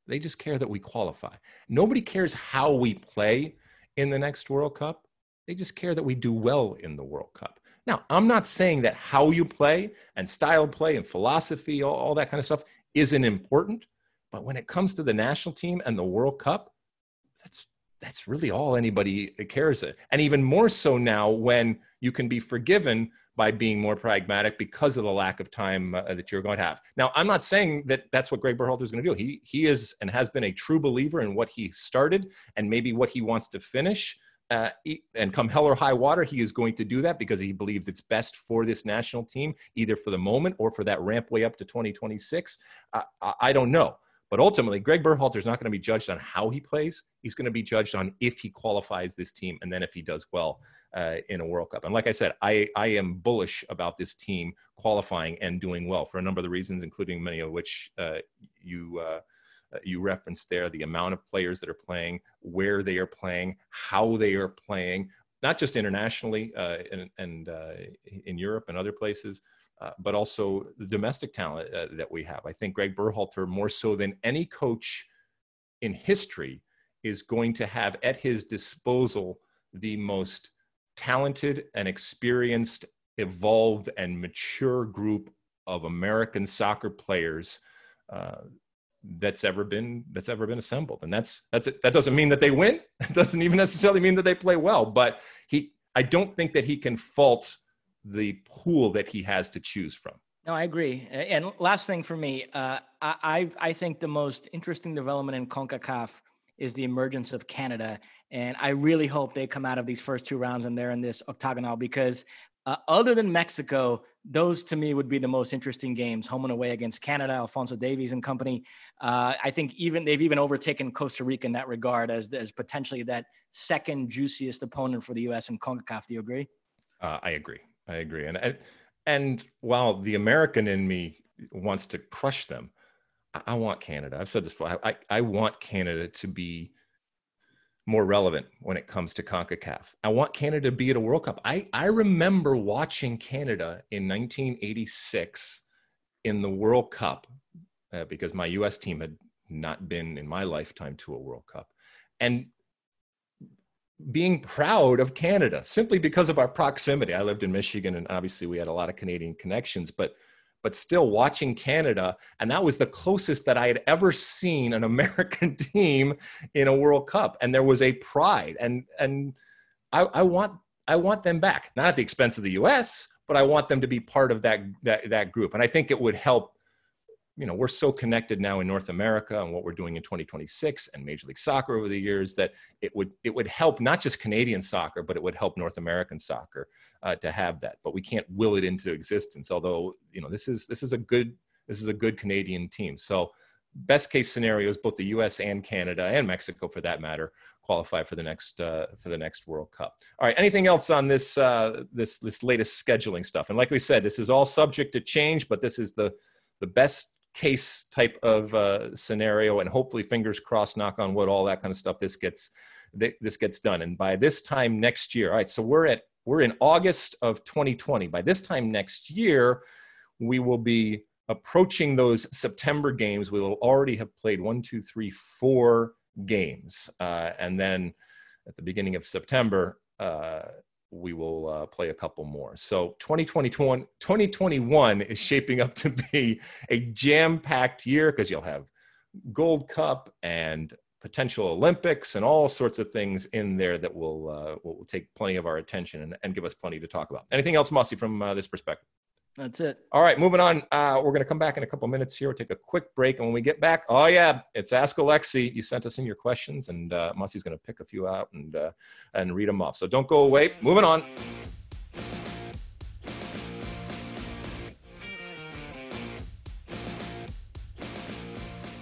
They just care that we qualify. Nobody cares how we play in the next World Cup. They just care that we do well in the World Cup. Now, I'm not saying that how you play and style play and philosophy, all, all that kind of stuff, isn't important. But when it comes to the national team and the World Cup, that's that's really all anybody cares. And even more so now when you can be forgiven by being more pragmatic because of the lack of time uh, that you're going to have. Now, I'm not saying that that's what Greg Berhalter is going to do. He he is and has been a true believer in what he started and maybe what he wants to finish. Uh, and come hell or high water, he is going to do that because he believes it's best for this national team, either for the moment or for that ramp way up to 2026. Uh, I don't know. But ultimately, Greg Berhalter is not going to be judged on how he plays. He's going to be judged on if he qualifies this team and then if he does well uh, in a World Cup. And like I said, I, I am bullish about this team qualifying and doing well for a number of the reasons, including many of which uh, you. Uh, you referenced there the amount of players that are playing, where they are playing, how they are playing, not just internationally uh, and, and uh, in Europe and other places, uh, but also the domestic talent uh, that we have. I think Greg Berhalter, more so than any coach in history, is going to have at his disposal the most talented and experienced, evolved, and mature group of American soccer players. That's ever been that's ever been assembled and that's that's it that doesn't mean that they win it doesn't even necessarily mean that they play well but he i don't think that he can fault the pool that he has to choose from. No, I agree. And last thing for me, uh, I I think the most interesting development in Concacaf is the emergence of Canada, and I really hope they come out of these first two rounds and they're in this octagonal because uh, other than Mexico, those to me would be the most interesting games, home and away against Canada, Alphonso Davies and company. Uh, I think even they've even overtaken Costa Rica in that regard as as potentially that second juiciest opponent for the U.S. in Concacaf. Do you agree? Uh, I agree. I agree. And and while the American in me wants to crush them, I, I want Canada. I've said this before. I, I want Canada to be more relevant when it comes to CONCACAF. I want Canada to be at a World Cup. I, I remember watching Canada in 1986 in the World Cup uh, because my US team had not been in my lifetime to a World Cup. And being proud of Canada simply because of our proximity. I lived in Michigan and obviously we had a lot of Canadian connections, but but still watching Canada and that was the closest that I had ever seen an American team in a World Cup and there was a pride and and I, I want I want them back, not at the expense of the US, but I want them to be part of that that that group. And I think it would help you know we're so connected now in north america and what we're doing in 2026 and major league soccer over the years that it would it would help not just canadian soccer but it would help north american soccer uh, to have that. But we can't will it into existence although you know this is this is a good this is a good canadian team. So best case scenarios both the us and canada and mexico for that matter qualify for the next uh, for the next world cup. All right anything else on this uh, this this latest scheduling stuff? And like we said this is all subject to change but this is the the best case type of uh, scenario and hopefully fingers crossed knock on wood all that kind of stuff this gets this gets done. And by this time next year all right so we're at we're in august of 2020 by this time next year we will be approaching those september games. We will already have played one two three four games uh, and then at the beginning of september uh, we will uh, play a couple more. So 2021, 2021 is shaping up to be a jam-packed year because you'll have Gold Cup and potential Olympics and all sorts of things in there that will uh, will take plenty of our attention and, and, give us plenty to talk about. Anything else, Mossy, from uh, this perspective? That's it. All right, moving on. Uh, we're going to come back in a couple minutes here. We'll take a quick break. And when we get back, oh, yeah, it's Ask Alexi. You sent us in your questions, and uh, Mossy's going to pick a few out and, uh, and read them off. So don't go away. Moving on.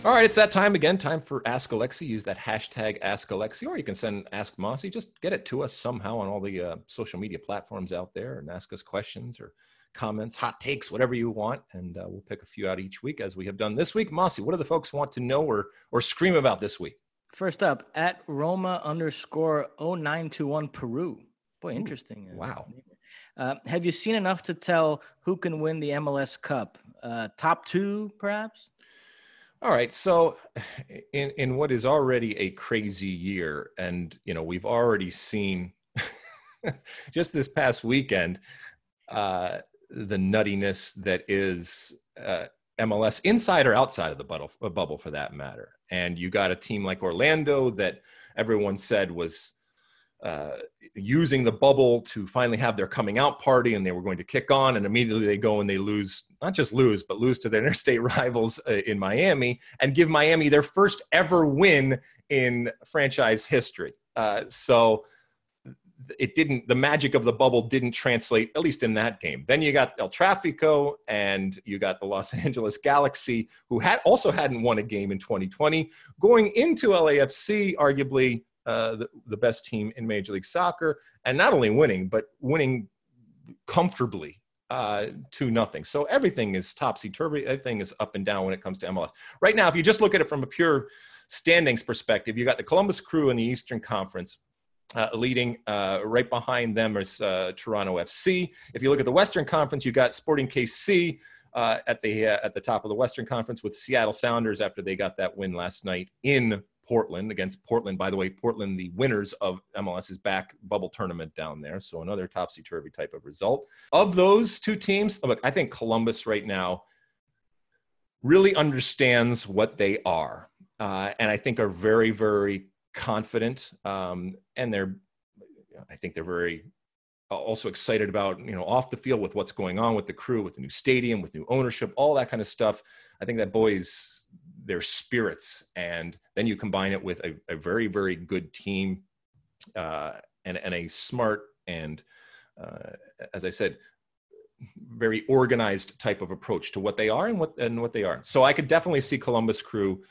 All right, it's that time again. Time for Ask Alexi. Use that hashtag Ask Alexi, or you can send Ask Mossy. Just get it to us somehow on all the uh, social media platforms out there, and ask us questions or comments, hot takes, whatever you want, and uh, we'll pick a few out each week as we have done this week. Mossy, what do the folks want to know or or scream about this week? First up, at Roma underscore 0921 Peru. Boy, interesting. Ooh, wow. Uh, have you seen enough to tell who can win the MLS Cup? Uh, top two, perhaps? All right. So, in in what is already a crazy year, and you know we've already seen just this past weekend uh, the nuttiness that is uh, MLS inside or outside of the bubble, bubble, for that matter. And you got a team like Orlando that everyone said was uh, using the bubble to finally have their coming out party and they were going to kick on and immediately they go and they lose not just lose but lose to their interstate rivals uh, in miami and give miami their first ever win in franchise history uh, so it didn't the magic of the bubble didn't translate at least in that game then you got el trafico and you got the los angeles galaxy who had also hadn't won a game in 2020 going into lafc arguably uh, the, the best team in Major League Soccer, and not only winning, but winning comfortably uh, to nothing. So everything is topsy turvy. Everything is up and down when it comes to MLS. Right now, if you just look at it from a pure standings perspective, you got the Columbus Crew in the Eastern Conference. Uh, leading uh, right behind them is uh, Toronto FC. If you look at the Western Conference, you got Sporting KC uh, at the uh, at the top of the Western Conference with Seattle Sounders after they got that win last night in Portland against Portland. By the way, Portland, the winners of MLS's back bubble tournament down there. So another topsy turvy type of result. Of those two teams, look, I think Columbus right now really understands what they are. Uh, and I think are very, very confident. Um, and they're, I think they're very also excited about, you know, off the field with what's going on with the crew, with the new stadium, with new ownership, all that kind of stuff. I think that buoys their spirits and then you combine it with a, a very very good team uh, and, and a smart and uh, as i said very organized type of approach to what they are and what and what they aren't so i could definitely see columbus crew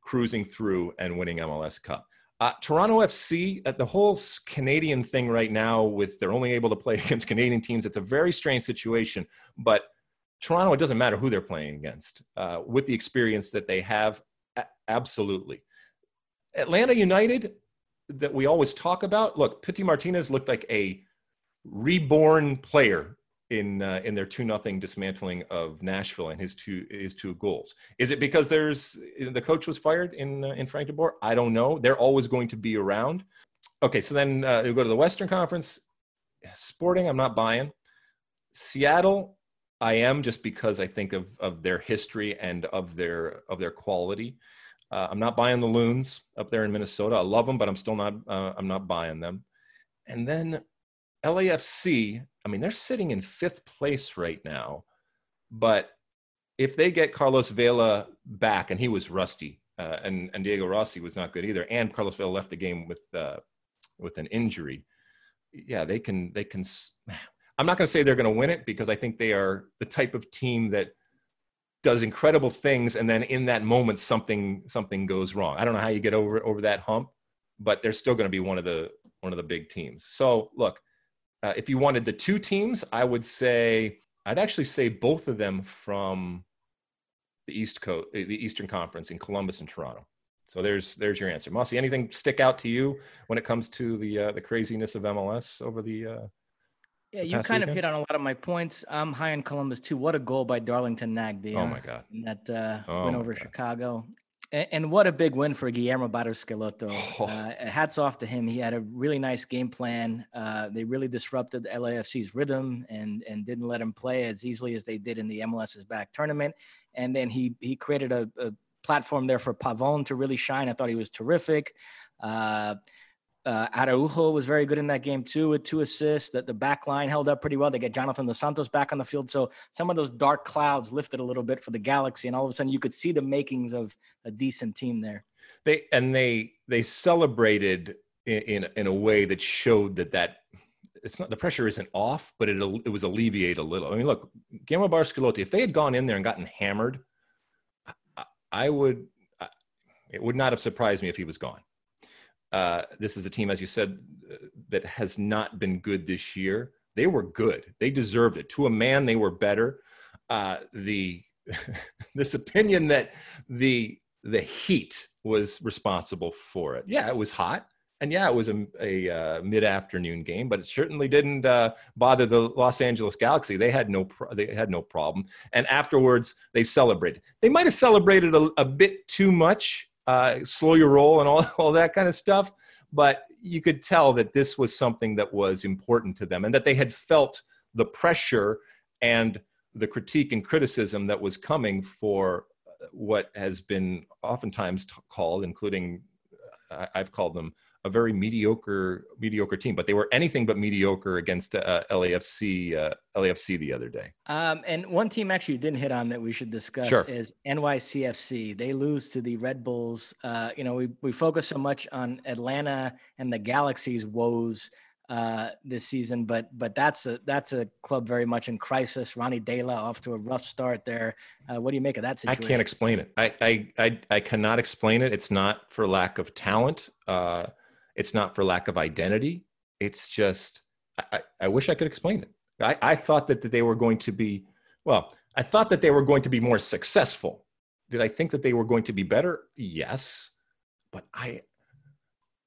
cruising through and winning mls cup uh, Toronto FC, uh, the whole Canadian thing right now, with they're only able to play against Canadian teams, it's a very strange situation. But Toronto, it doesn't matter who they're playing against. Uh, with the experience that they have, a- absolutely. Atlanta United, that we always talk about. Look, Pity Martinez looked like a reborn player in uh, in their two nothing dismantling of Nashville and his two his two goals. Is it because there's the coach was fired in uh, in Frank de Boer? I don't know. They're always going to be around. Okay, so then uh, go to the Western Conference. Sporting, I'm not buying. Seattle, I am just because I think of of their history and of their of their quality. Uh, I'm not buying the loons up there in Minnesota. I love them, but I'm still not uh, I'm not buying them. And then LAFC. I mean, they're sitting in fifth place right now, but if they get Carlos Vela back, and he was rusty, uh, and and Diego Rossi was not good either, and Carlos Vela left the game with uh, with an injury. Yeah, they can they can I'm not going to say they're going to win it because I think they are the type of team that does incredible things and then in that moment something something goes wrong. I don't know how you get over over that hump, but they're still going to be one of the one of the big teams. So look, uh, if you wanted the two teams, I would say I'd actually say both of them from the East Coast, the Eastern Conference in Columbus and Toronto. So there's there's your answer. Mossy, anything stick out to you when it comes to the uh, the craziness of MLS over the uh, yeah, you kind weekend? of hit on a lot of my points. I'm high in Columbus too. What a goal by Darlington Nagbe. Oh my god! that uh, oh win over god. Chicago, and, what a big win for Guillermo Barros Schelotto. Oh. Uh, hats off to him. He had a really nice game plan. Uh, they really disrupted LAFC's rhythm and and didn't let him play as easily as they did in the MLS's back tournament. And then he he created a, a platform there for Pavon to really shine. I thought he was terrific. Uh, uh, Araujo was very good in that game too, with two assists. That the back line held up pretty well. They get Jonathan Dos Santos back on the field, so some of those dark clouds lifted a little bit for the Galaxy, and all of a sudden you could see the makings of a decent team there. They and they they celebrated in in, in a way that showed that that it's not the pressure isn't off, but it it was alleviated a little. I mean, look, Guillermo Barros Schelotto, if they had gone in there and gotten hammered, I, I would It would not have surprised me if he was gone. Uh, this is a team, as you said, that has not been good this year. They were good. They deserved it. To a man, they were better. Uh, the this opinion that the the heat was responsible for it. Yeah, it was hot, and yeah, it was a, a uh, mid afternoon game, but it certainly didn't uh, bother the Los Angeles Galaxy. They had no pro- they had no problem, and afterwards they celebrated. They might have celebrated a, a bit too much uh, slow your roll and all, all that kind of stuff. But you could tell that this was something that was important to them and that they had felt the pressure and the critique and criticism that was coming for what has been oftentimes called, including I've called them a very mediocre mediocre team, but they were anything but mediocre against uh, LAFC uh, LAFC the other day. Um, and one team actually didn't hit on that we should discuss sure. is NYCFC. They lose to the Red Bulls. Uh, you know, we we focus so much on Atlanta and the Galaxy's woes uh, this season, but but that's a that's a club very much in crisis. Ronny Deila off to a rough start there. Uh, what do you make of that situation? I can't explain it. I I I, I cannot explain it. It's not for lack of talent. Uh, it's not for lack of identity. It's just, I, I wish I could explain it. I, I thought that, that they were going to be, well, I thought that they were going to be more successful. Did I think that they were going to be better? Yes. But I,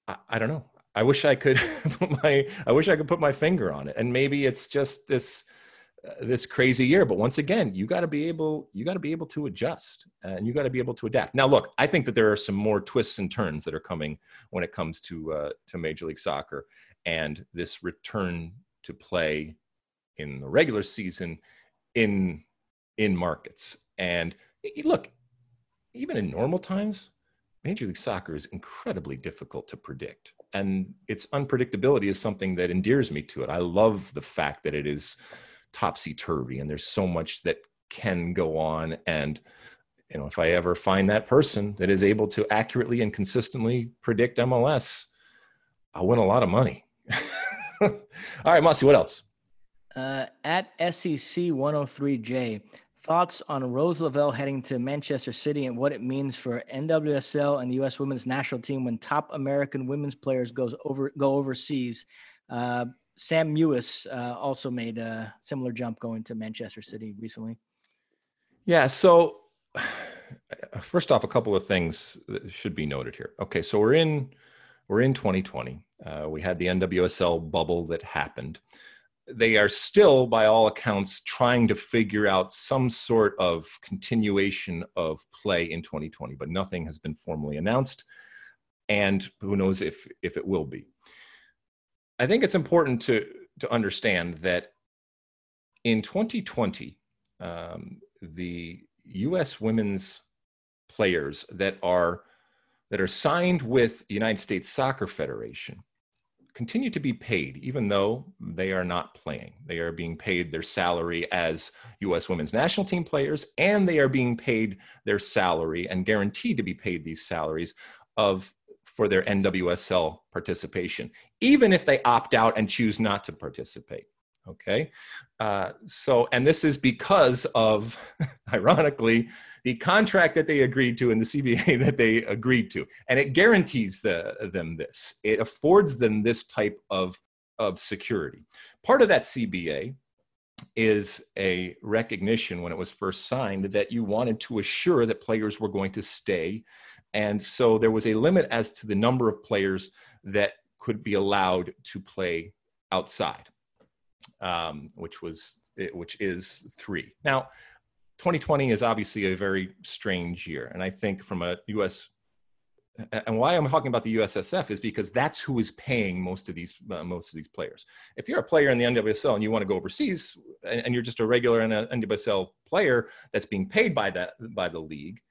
I, I don't know. I wish I could put my, I wish I could put my finger on it. And maybe it's just this, this crazy year but once again you got to be able you got to be able to adjust and you got to be able to adapt. Now look i think that there are some more twists and turns that are coming when it comes to uh, to major league soccer and this return to play in the regular season in in markets. And look even in normal times major league soccer is incredibly difficult to predict and its unpredictability is something that endears me to it. I love the fact that it is topsy turvy and there's so much that can go on. And you know if i ever find that person that is able to accurately and consistently predict mls i'll win a lot of money. All right Mossy, what else? Uh, at sec 103j thoughts on rose lavelle heading to manchester city and what it means for nwsl and the us women's national team when top american women's players goes over go overseas? Uh, Sam Mewis uh, also made a similar jump going to Manchester City recently. Yeah. So, first off, a couple of things should be noted here. Okay, so we're in we're in 2020. Uh, we had the NWSL bubble that happened. They are still, by all accounts, trying to figure out some sort of continuation of play in 2020, but nothing has been formally announced, and who knows if if it will be. I think it's important to to understand that in 2020, um, the U.S. women's players that are that are signed with United States Soccer Federation continue to be paid, even though they are not playing. They are being paid their salary as U.S. women's national team players, and they are being paid their salary and guaranteed to be paid these salaries of for their NWSL participation, even if they opt out and choose not to participate. Okay. Uh, so, and this is because of, ironically, the contract that they agreed to and the CBA that they agreed to. And it guarantees the, them this, it affords them this type of, of security. Part of that CBA is a recognition when it was first signed that you wanted to assure that players were going to stay and so there was a limit as to the number of players that could be allowed to play outside, um, which was which is three. Now, 2020 is obviously a very strange year, and I think from a U.S. and why I'm talking about the USSF is because that's who is paying most of these uh, most of these players. If you're a player in the NWSL and you want to go overseas, and, and you're just a regular NWSL player that's being paid by that by the league,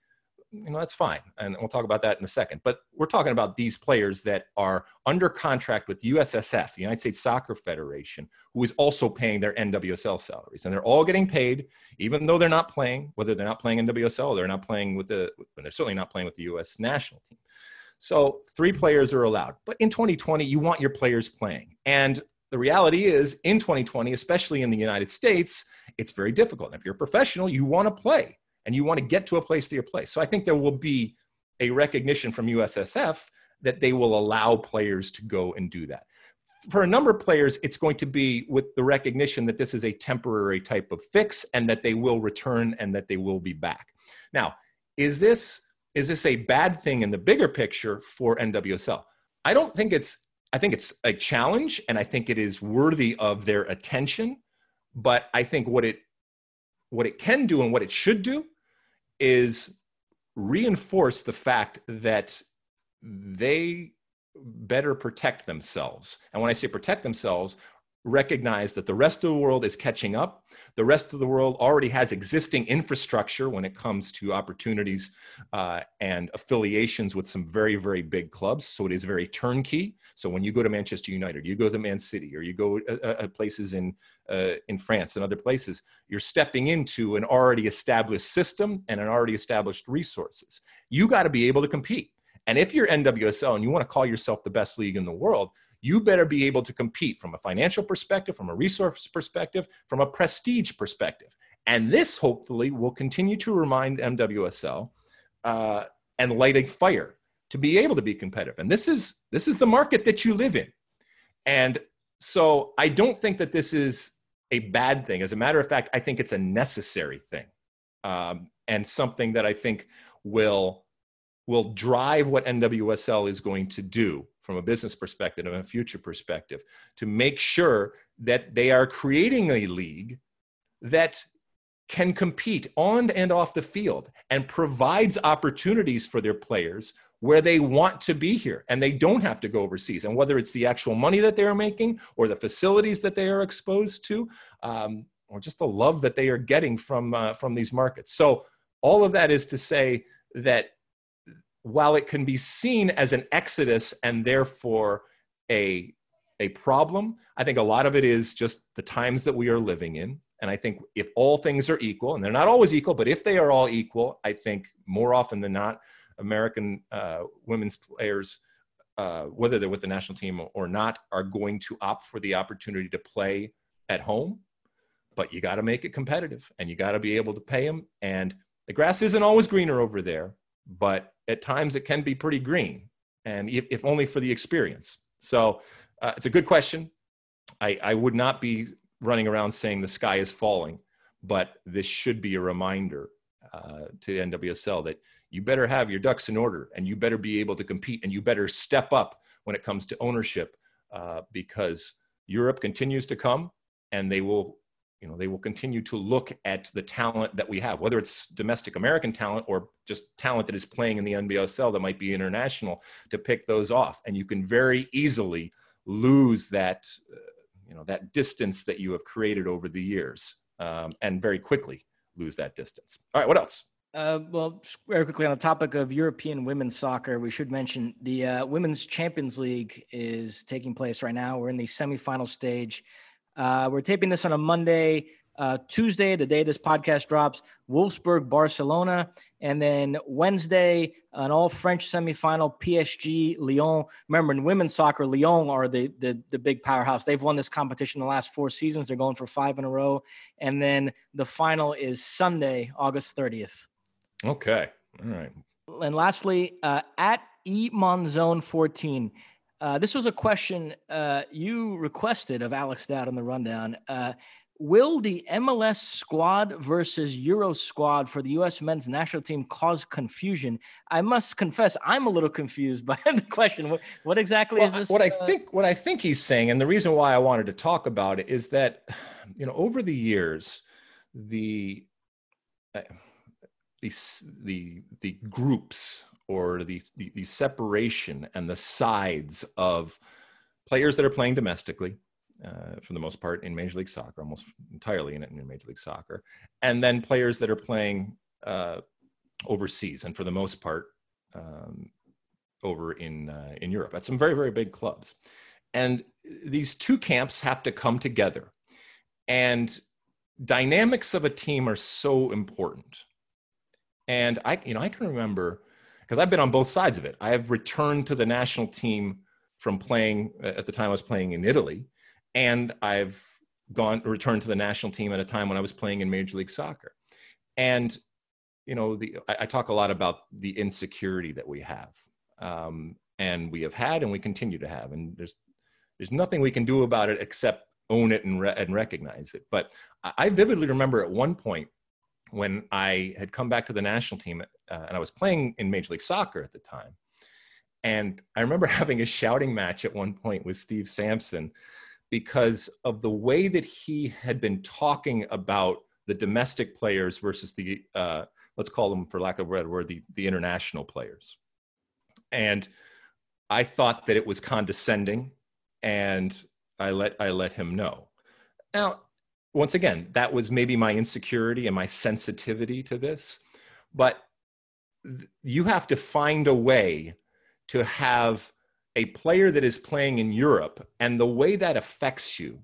you know that's fine and we'll talk about that in a second but we're talking about these players that are under contract with ussf the united states soccer federation who is also paying their nwsl salaries and they're all getting paid even though they're not playing whether they're not playing nwsl or they're not playing with the they're certainly not playing with the us national team. So three players are allowed but in 2020 you want your players playing and the reality is in 2020 especially in the united states it's very difficult and if you're a professional you want to play and you want to get to a place to your place. So I think there will be a recognition from USSF that they will allow players to go and do that. For a number of players, it's going to be with the recognition that this is a temporary type of fix and that they will return and that they will be back. Now, is this is this a bad thing in the bigger picture for NWSL? I don't think it's I think it's a challenge and I think it is worthy of their attention, but I think what it what it can do and what it should do is reinforce the fact that they better protect themselves. And when I say protect themselves, recognize that the rest of the world is catching up. The rest of the world already has existing infrastructure when it comes to opportunities uh, and affiliations with some very, very big clubs. So it is very turnkey. So when you go to Manchester United, you go to Man City, or you go uh, uh, places in uh, in France and other places, you're stepping into an already established system and an already established resources. You got to be able to compete. And if you're NWSL and you want to call yourself the best league in the world, you better be able to compete from a financial perspective, from a resource perspective, from a prestige perspective. And this hopefully will continue to remind NWSL uh, and light a fire to be able to be competitive. And this is this is the market that you live in. And so I don't think that this is a bad thing. As a matter of fact, I think it's a necessary thing, um, and something that I think will will drive what NWSL is going to do from a business perspective and a future perspective to make sure that they are creating a league that can compete on and off the field and provides opportunities for their players where they want to be here and they don't have to go overseas. And whether it's the actual money that they are making or the facilities that they are exposed to, um, or just the love that they are getting from uh, from these markets. So all of that is to say that while it can be seen as an exodus and therefore a a problem, I think a lot of it is just the times that we are living in. And I think if all things are equal, and they're not always equal, but if they are all equal, I think more often than not, American uh, women's players, uh, whether they're with the national team or not, are going to opt for the opportunity to play at home. But you got to make it competitive and you got to be able to pay them. And the grass isn't always greener over there, but at times it can be pretty green, and if, if only for the experience. So uh, it's a good question. I, I would not be running around saying the sky is falling, but this should be a reminder uh, to the NWSL that you better have your ducks in order and you better be able to compete and you better step up when it comes to ownership uh, because Europe continues to come and they will you know they will continue to look at the talent that we have whether it's domestic american talent or just talent that is playing in the NWSL that might be international to pick those off and you can very easily lose that uh, you know that distance that you have created over the years um, and very quickly lose that distance all right what else uh, well, very quickly on the topic of European women's soccer, we should mention the uh, Women's Champions League is taking place right now. We're in the semifinal stage. Uh, we're taping this on a Monday. Uh, Tuesday, the day this podcast drops, Wolfsburg, Barcelona, and then Wednesday, an all French semifinal, PSG, Lyon. Remember, in women's soccer, Lyon are the, the the big powerhouse. They've won this competition the last four seasons. They're going for five in a row, and then the final is Sunday, August thirtieth. Okay, all right. And lastly, uh, at Emonzone fourteen. Uh, this was a question uh, you requested of Alex Dowd on the rundown. Uh, will the MLS squad versus Euro squad for the U.S. men's national team cause confusion? I must confess, I'm a little confused by the question. What, what exactly well, is this? What I uh, think, what I think he's saying, and the reason why I wanted to talk about it is that, you know, over the years, the uh, the the the groups or the, the, the separation and the sides of players that are playing domestically uh, for the most part in Major League Soccer, almost entirely in, in Major League Soccer, and then players that are playing uh, overseas, and for the most part um, over in uh, in Europe at some very very big clubs, and these two camps have to come together, and dynamics of a team are so important, and I you know I can remember because I've been on both sides of it. I have returned to the national team from playing at the time I was playing in Italy, and I've gone returned to the national team at a time when I was playing in Major League Soccer. And you know, the I, I, talk a lot about the insecurity that we have, um, and we have had, and we continue to have, and there's there's nothing we can do about it except own it and, re- and recognize it. But I vividly remember at one point when I had come back to the national team, uh, and I was playing in Major League Soccer at the time, and I remember having a shouting match at one point with Steve Sampson because of the way that he had been talking about the domestic players versus the uh, let's call them for lack of a better word the, the international players. And i thought that it was condescending and i let i let him know. Now once again that was maybe my insecurity and my sensitivity to this but you have to find a way to have a player that is playing in Europe and the way that affects you,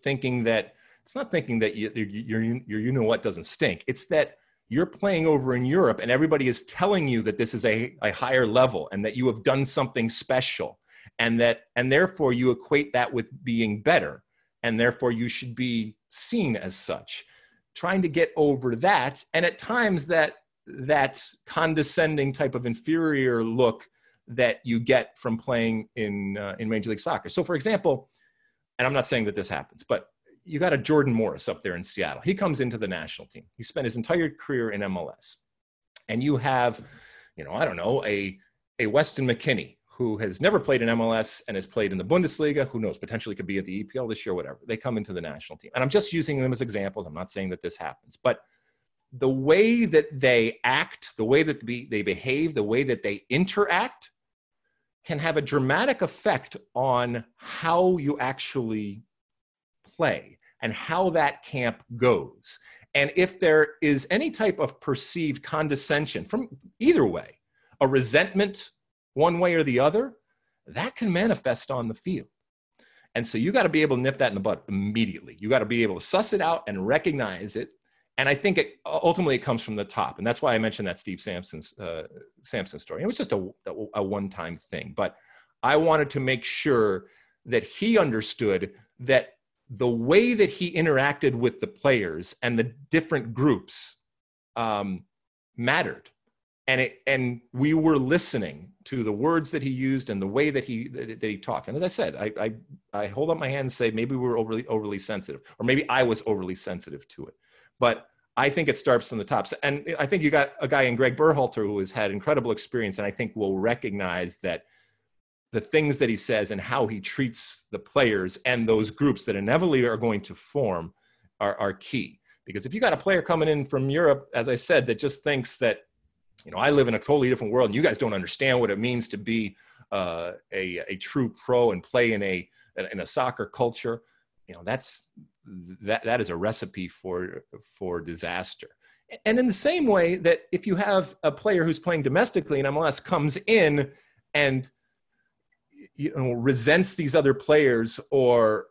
thinking that it's not thinking that you, you know what doesn't stink. It's that you're playing over in Europe and everybody is telling you that this is a, a higher level and that you have done something special and that and therefore you equate that with being better and therefore you should be seen as such trying to get over that and at times that that condescending type of inferior look that you get from playing in uh, in Major League Soccer. So, for example, and I'm not saying that this happens, but you got a Jordan Morris up there in Seattle. He comes into the national team. He spent his entire career in MLS, and you have, you know, I don't know, a a Weston McKennie who has never played in MLS and has played in the Bundesliga. Who knows? Potentially could be at the EPL this year, whatever. They come into the national team, and I'm just using them as examples. I'm not saying that this happens, but the way that they act, the way that they behave, the way that they interact can have a dramatic effect on how you actually play and how that camp goes. And if there is any type of perceived condescension from either way, a resentment one way or the other, that can manifest on the field. And so you got to be able to nip that in the bud immediately. You got to be able to suss it out and recognize it and I think it ultimately it comes from the top, and that's why I mentioned that Steve Sampson's uh, Sampson story. It was just a, a one-time thing, but I wanted to make sure that he understood that the way that he interacted with the players and the different groups um, mattered, and it and we were listening to the words that he used and the way that he that, he talked. And as I said, I, I I hold up my hand and say maybe we were overly overly sensitive, or maybe I was overly sensitive to it but I think it starts from the top. And I think you got a guy in Greg Berhalter who has had incredible experience, and I think will recognize that the things that he says and how he treats the players and those groups that inevitably are going to form are, are key. Because if you got a player coming in from Europe, as I said, that just thinks that, you know, I live in a totally different world and you guys don't understand what it means to be uh, a, a true pro and play in a, in a soccer culture, you know, that's that that is a recipe for for disaster. And in the same way that if you have a player who's playing domestically in MLS comes in and you know resents these other players or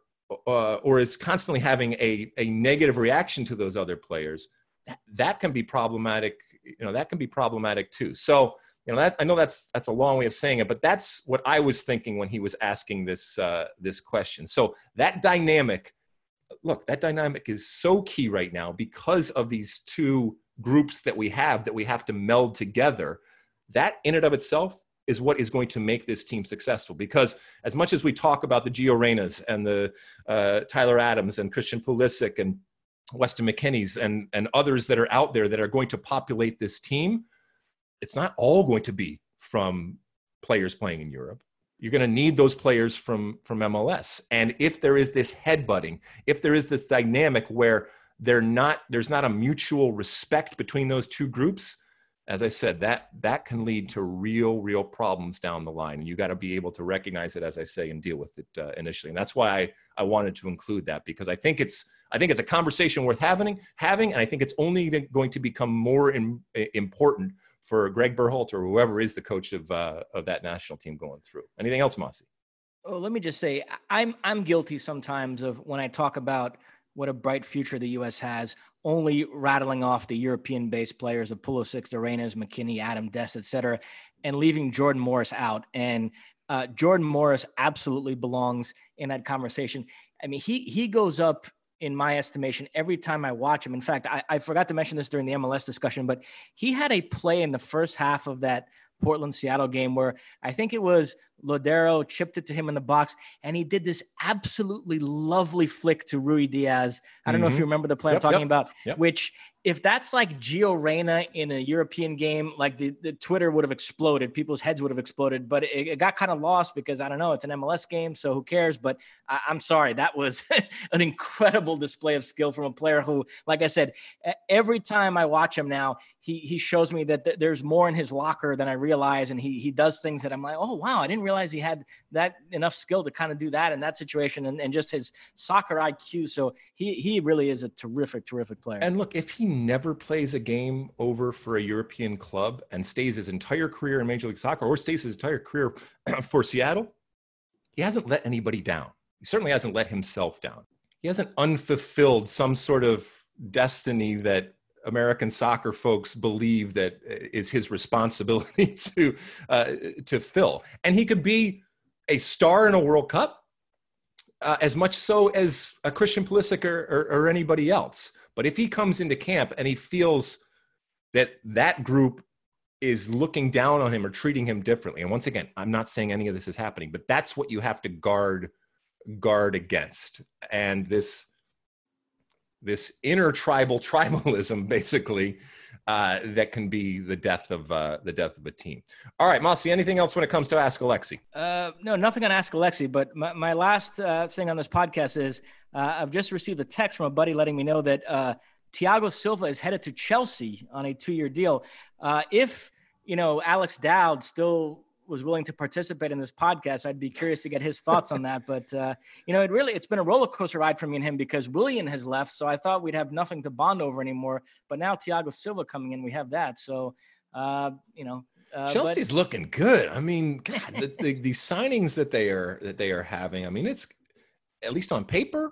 uh, or is constantly having a, a negative reaction to those other players, that, that can be problematic. You know that can be problematic too. So you know that I know that's that's a long way of saying it, but that's what I was thinking when he was asking this uh, this question. So that dynamic look, that dynamic is so key right now because of these two groups that we have that we have to meld together. That in and of itself is what is going to make this team successful. Because as much as we talk about the Gio Reynas and the uh, Tyler Adams and Christian Pulisic and Weston McKennie's and, and others that are out there that are going to populate this team, it's not all going to be from players playing in Europe. You're going to need those players from from MLS. And if there is this headbutting, if there is this dynamic where they're not there's not a mutual respect between those two groups, as I said, that that can lead to real real problems down the line. And you got to be able to recognize it, as I say, and deal with it uh, initially. And that's why I I wanted to include that because I think it's I think it's a conversation worth having having, and I think it's only going to become more in, important for Greg Berhalter or whoever is the coach of uh, of that national team going through. Anything else, Mossy? Oh, let me just say, I'm I'm guilty sometimes of when I talk about what a bright future the U.S. has, only rattling off the European-based players of Pulisic, the McKennie, Adam Dest, et cetera, and leaving Jordan Morris out. And uh, Jordan Morris absolutely belongs in that conversation. I mean, he he goes up in my estimation, every time I watch him. In fact, I, I forgot to mention this during the MLS discussion, but he had a play in the first half of that Portland Seattle game where I think it was Lodeiro chipped it to him in the box, and he did this absolutely lovely flick to Ruidíaz. I don't mm-hmm. know if you mm-hmm. remember the play yep, I'm talking yep, about, yep. which if that's like Gio Reyna in a European game, like the, the Twitter would have exploded, people's heads would have exploded, but it, it got kind of lost because I don't know, it's an MLS game, so who cares? But I, am sorry, that was an incredible display of skill from a player who, like I said, every time I watch him now, he he shows me that th- there's more in his locker than I realize, and he he does things that I'm like, oh wow, I didn't realize he had that enough skill to kind of do that in that situation, and, and just his soccer IQ. So he he really is a terrific, terrific player. And look, if he never plays a game over for a European club and stays his entire career in Major League Soccer or stays his entire career for Seattle, he hasn't let anybody down. He certainly hasn't let himself down. He hasn't unfulfilled some sort of destiny that American soccer folks believe that uh, his responsibility to uh, to fill. And he could be a star in a World Cup uh, as much so as a Christian Pulisic or, or, or anybody else. But if he comes into camp and he feels that that group is looking down on him or treating him differently, and once again, I'm not saying any of this is happening, but that's what you have to guard guard against. And this this inner tribal tribalism, basically, uh, that can be the death of uh, the death of a team. All right, Mossy. Anything else when it comes to Ask Alexi? Uh, no, nothing on Ask Alexi. But my, my last uh, thing on this podcast is uh, I've just received a text from a buddy letting me know that uh, Thiago Silva is headed to Chelsea on a two-year deal. if you know Alex Dowd still was willing to participate in this podcast, I'd be curious to get his thoughts on that. But uh, you know, it really it's been a roller coaster ride for me and him because Willian has left, so I thought we'd have nothing to bond over anymore. But now Thiago Silva coming in, we have that. So uh, you know, uh, Chelsea's but- looking good. I mean, God, the, the, the signings that they are that they are having. I mean, it's at least on paper,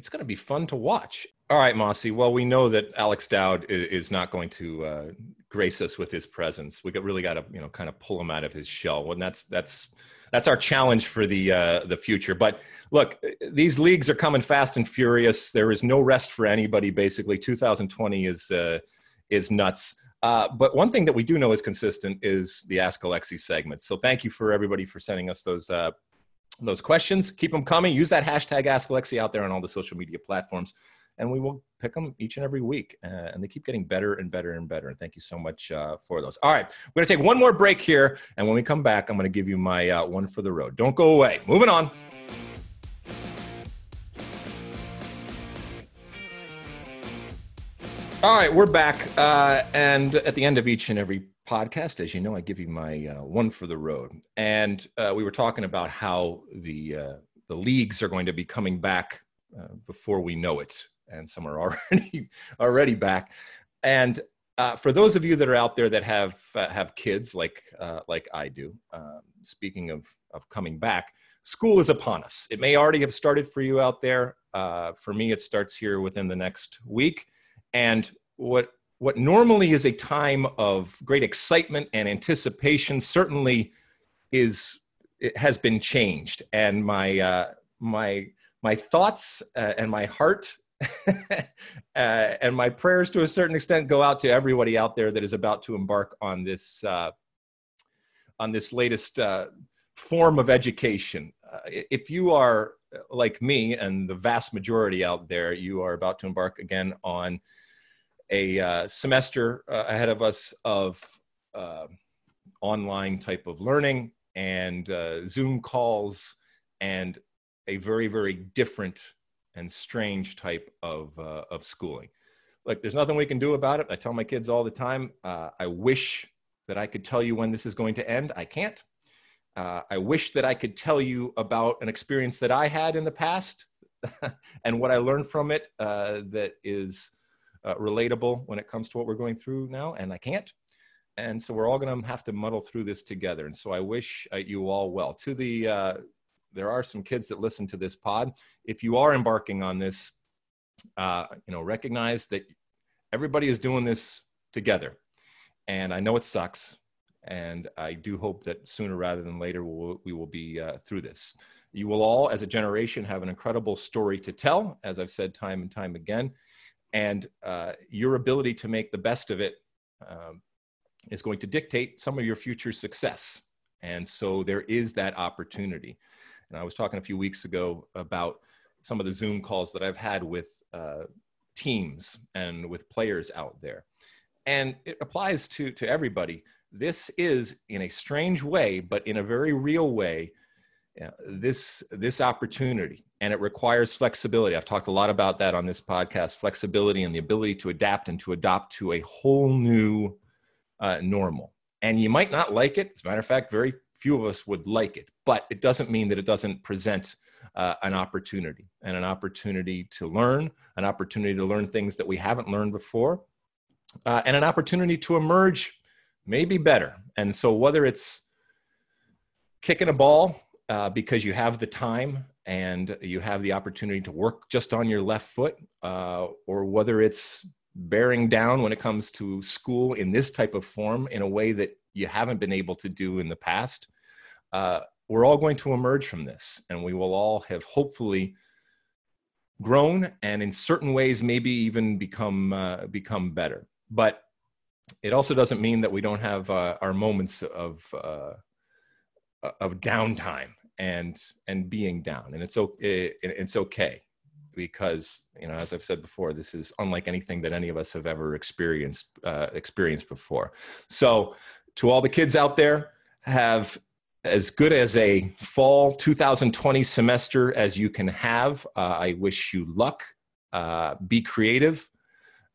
it's going to be fun to watch. All right, Mossy. Well, we know that Alex Dowd is, not going to uh, grace us with his presence. We really got to, you know, kind of pull him out of his shell, and that's that's that's our challenge for the uh, the future. But look, these leagues are coming fast and furious. There is no rest for anybody. Basically, 2020 is uh, is nuts. Uh, but one thing that we do know is consistent is the Ask Alexi segment. So thank you for everybody for sending us those uh, those questions. Keep them coming. Use that hashtag Ask Alexi out there on all the social media platforms, and we will pick them each and every week. Uh, and they keep getting better and better and better. And thank you so much uh, for those. All right, we're to take one more break here, and when we come back, I'm to give you my uh, one for the road. Don't go away. Moving on. All right, we're back. Uh, and at the end of each and every podcast, as you know, I give you my uh, one for the road. And uh, we were talking about how the uh, the leagues are going to be coming back uh, before we know it, and some are already already back. And uh, for those of you that are out there that have uh, have kids like like I do, um, speaking of of coming back, school is upon us. It may already have started for you out there. for me, it starts here within the next week. And what what normally is a time of great excitement and anticipation certainly is has been changed. And my uh, my my thoughts uh, and my heart uh, and my prayers to a certain extent go out to everybody out there that is about to embark on this uh, on this latest uh, form of education. Uh, if you are like me and the vast majority out there you are about to embark again on a uh, semester uh, ahead of us of uh, online type of learning and uh, Zoom calls and a very, very different and strange type of, uh, of schooling. Like, there's nothing we can do about it. I tell my kids all the time, uh, I wish that I could tell you when this is going to end. I can't. I wish that I could tell you about an experience that I had in the past and what I learned from it that is uh, relatable when it comes to what we're going through now, and I can't. And so we're all going to have to muddle through this together. And so I wish uh, you all well. To the, uh, there are some kids that listen to this pod. If you are embarking on this, uh, you know, recognize that everybody is doing this together. And I know it sucks. And I do hope that sooner rather than later we'll, we will be uh, through this. You will all, as a generation, have an incredible story to tell, as I've said time and time again. And uh, your ability to make the best of it um, is going to dictate some of your future success. And so there is that opportunity. And I was talking a few weeks ago about some of the Zoom calls that I've had with uh, teams and with players out there. And it applies to, to everybody. This is, in a strange way, but in a very real way, this this opportunity and it requires flexibility. I've talked a lot about that on this podcast flexibility and the ability to adapt and to adopt to a whole new uh, normal. And you might not like it. As a matter of fact very few of us would like it but it doesn't mean that it doesn't present uh, an opportunity and an opportunity to learn an opportunity to learn things that we haven't learned before uh, and an opportunity to emerge maybe better. And so whether it's kicking a ball uh, because you have the time and you have the opportunity to work just on your left foot, uh, or whether it's bearing down when it comes to school in this type of form in a way that you haven't been able to do in the past. Uh, we're all going to emerge from this, and we will all have hopefully grown, and in certain ways, maybe even become uh, become better. But it also doesn't mean that we don't have uh, our moments of uh, of downtime and and being down. And it's okay it's okay because you know as i've said before this is unlike anything that any of us have ever experienced uh, experienced before. So to all the kids out there have as good as a fall 2020 semester as you can have. Uh, i wish you luck. Uh, be creative.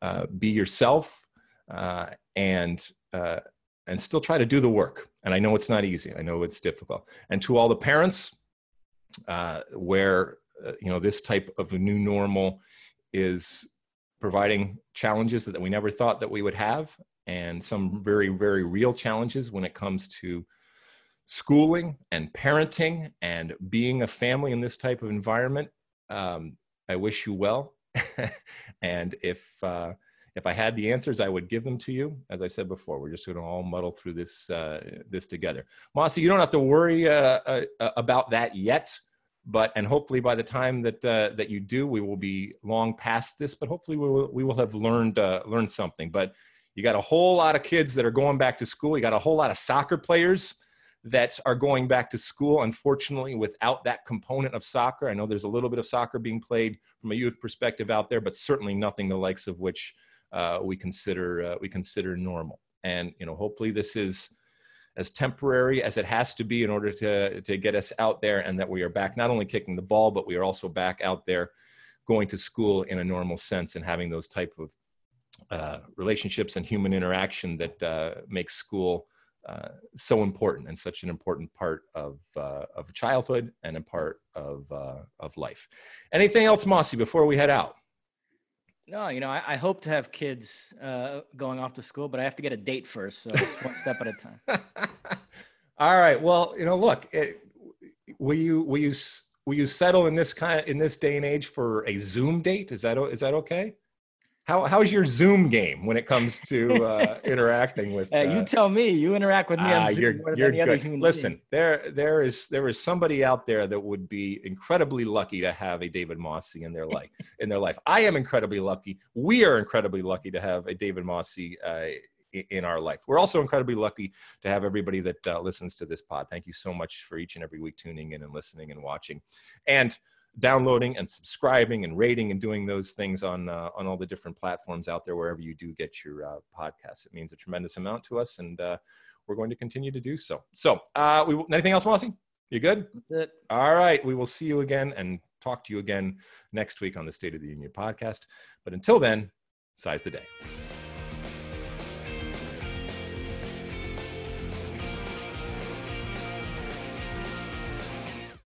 Uh, be yourself. Uh, and uh, and still try to do the work. And I know it's not easy. I know it's difficult. And to all the parents, uh, where uh, you know this type of a new normal is providing challenges that we never thought that we would have, and some very very real challenges when it comes to schooling and parenting and being a family in this type of environment. Um, I wish you well. and if uh, if I had the answers, I would give them to you. As I said before, we're just going to all muddle through this uh, this together. Mossy, you don't have to worry uh, uh, about that yet, but and hopefully by the time that uh, that you do, we will be long past this. But hopefully we will we will have learned uh, learned something. But you got a whole lot of kids that are going back to school. You got a whole lot of soccer players that are going back to school. Unfortunately, without that component of soccer, I know there's a little bit of soccer being played from a youth perspective out there, but certainly nothing the likes of which uh, we consider uh, we consider normal. And you know, hopefully, this is as temporary as it has to be in order to to get us out there, and that we are back not only kicking the ball, but we are also back out there going to school in a normal sense and having those type of uh, relationships and human interaction that uh, makes school uh, so important and such an important part of uh, of childhood and a part of uh, of life. Anything else, Mossy, before we head out? No, you know, I, I hope to have kids uh, going off to school, but I have to get a date first, so one step at a time. All right. Well, you know, look, it, will you will you will you settle in this kind of in this day and age for a Zoom date? Is that is that okay? How how's your Zoom game when it comes to uh, interacting with? Uh, you tell me. You interact with me on ah, Zoom you're, more you're than any good. Listen, being. there there is there is somebody out there that would be incredibly lucky to have a David Mosse in their life. in their life, I am incredibly lucky. We are incredibly lucky to have a David Mosse. Uh, in our life. We're also incredibly lucky to have everybody that uh, listens to this pod. Thank you so much for each and every week tuning in and listening and watching. And downloading and subscribing and rating and doing those things on uh, on all the different platforms out there wherever you do get your uh, podcasts. It means a tremendous amount to us, and uh, we're going to continue to do so. So, uh, we anything else, Mossy? You good? That's it. All right. We will see you again and talk to you again next week on the State of the Union podcast. But until then, size the day.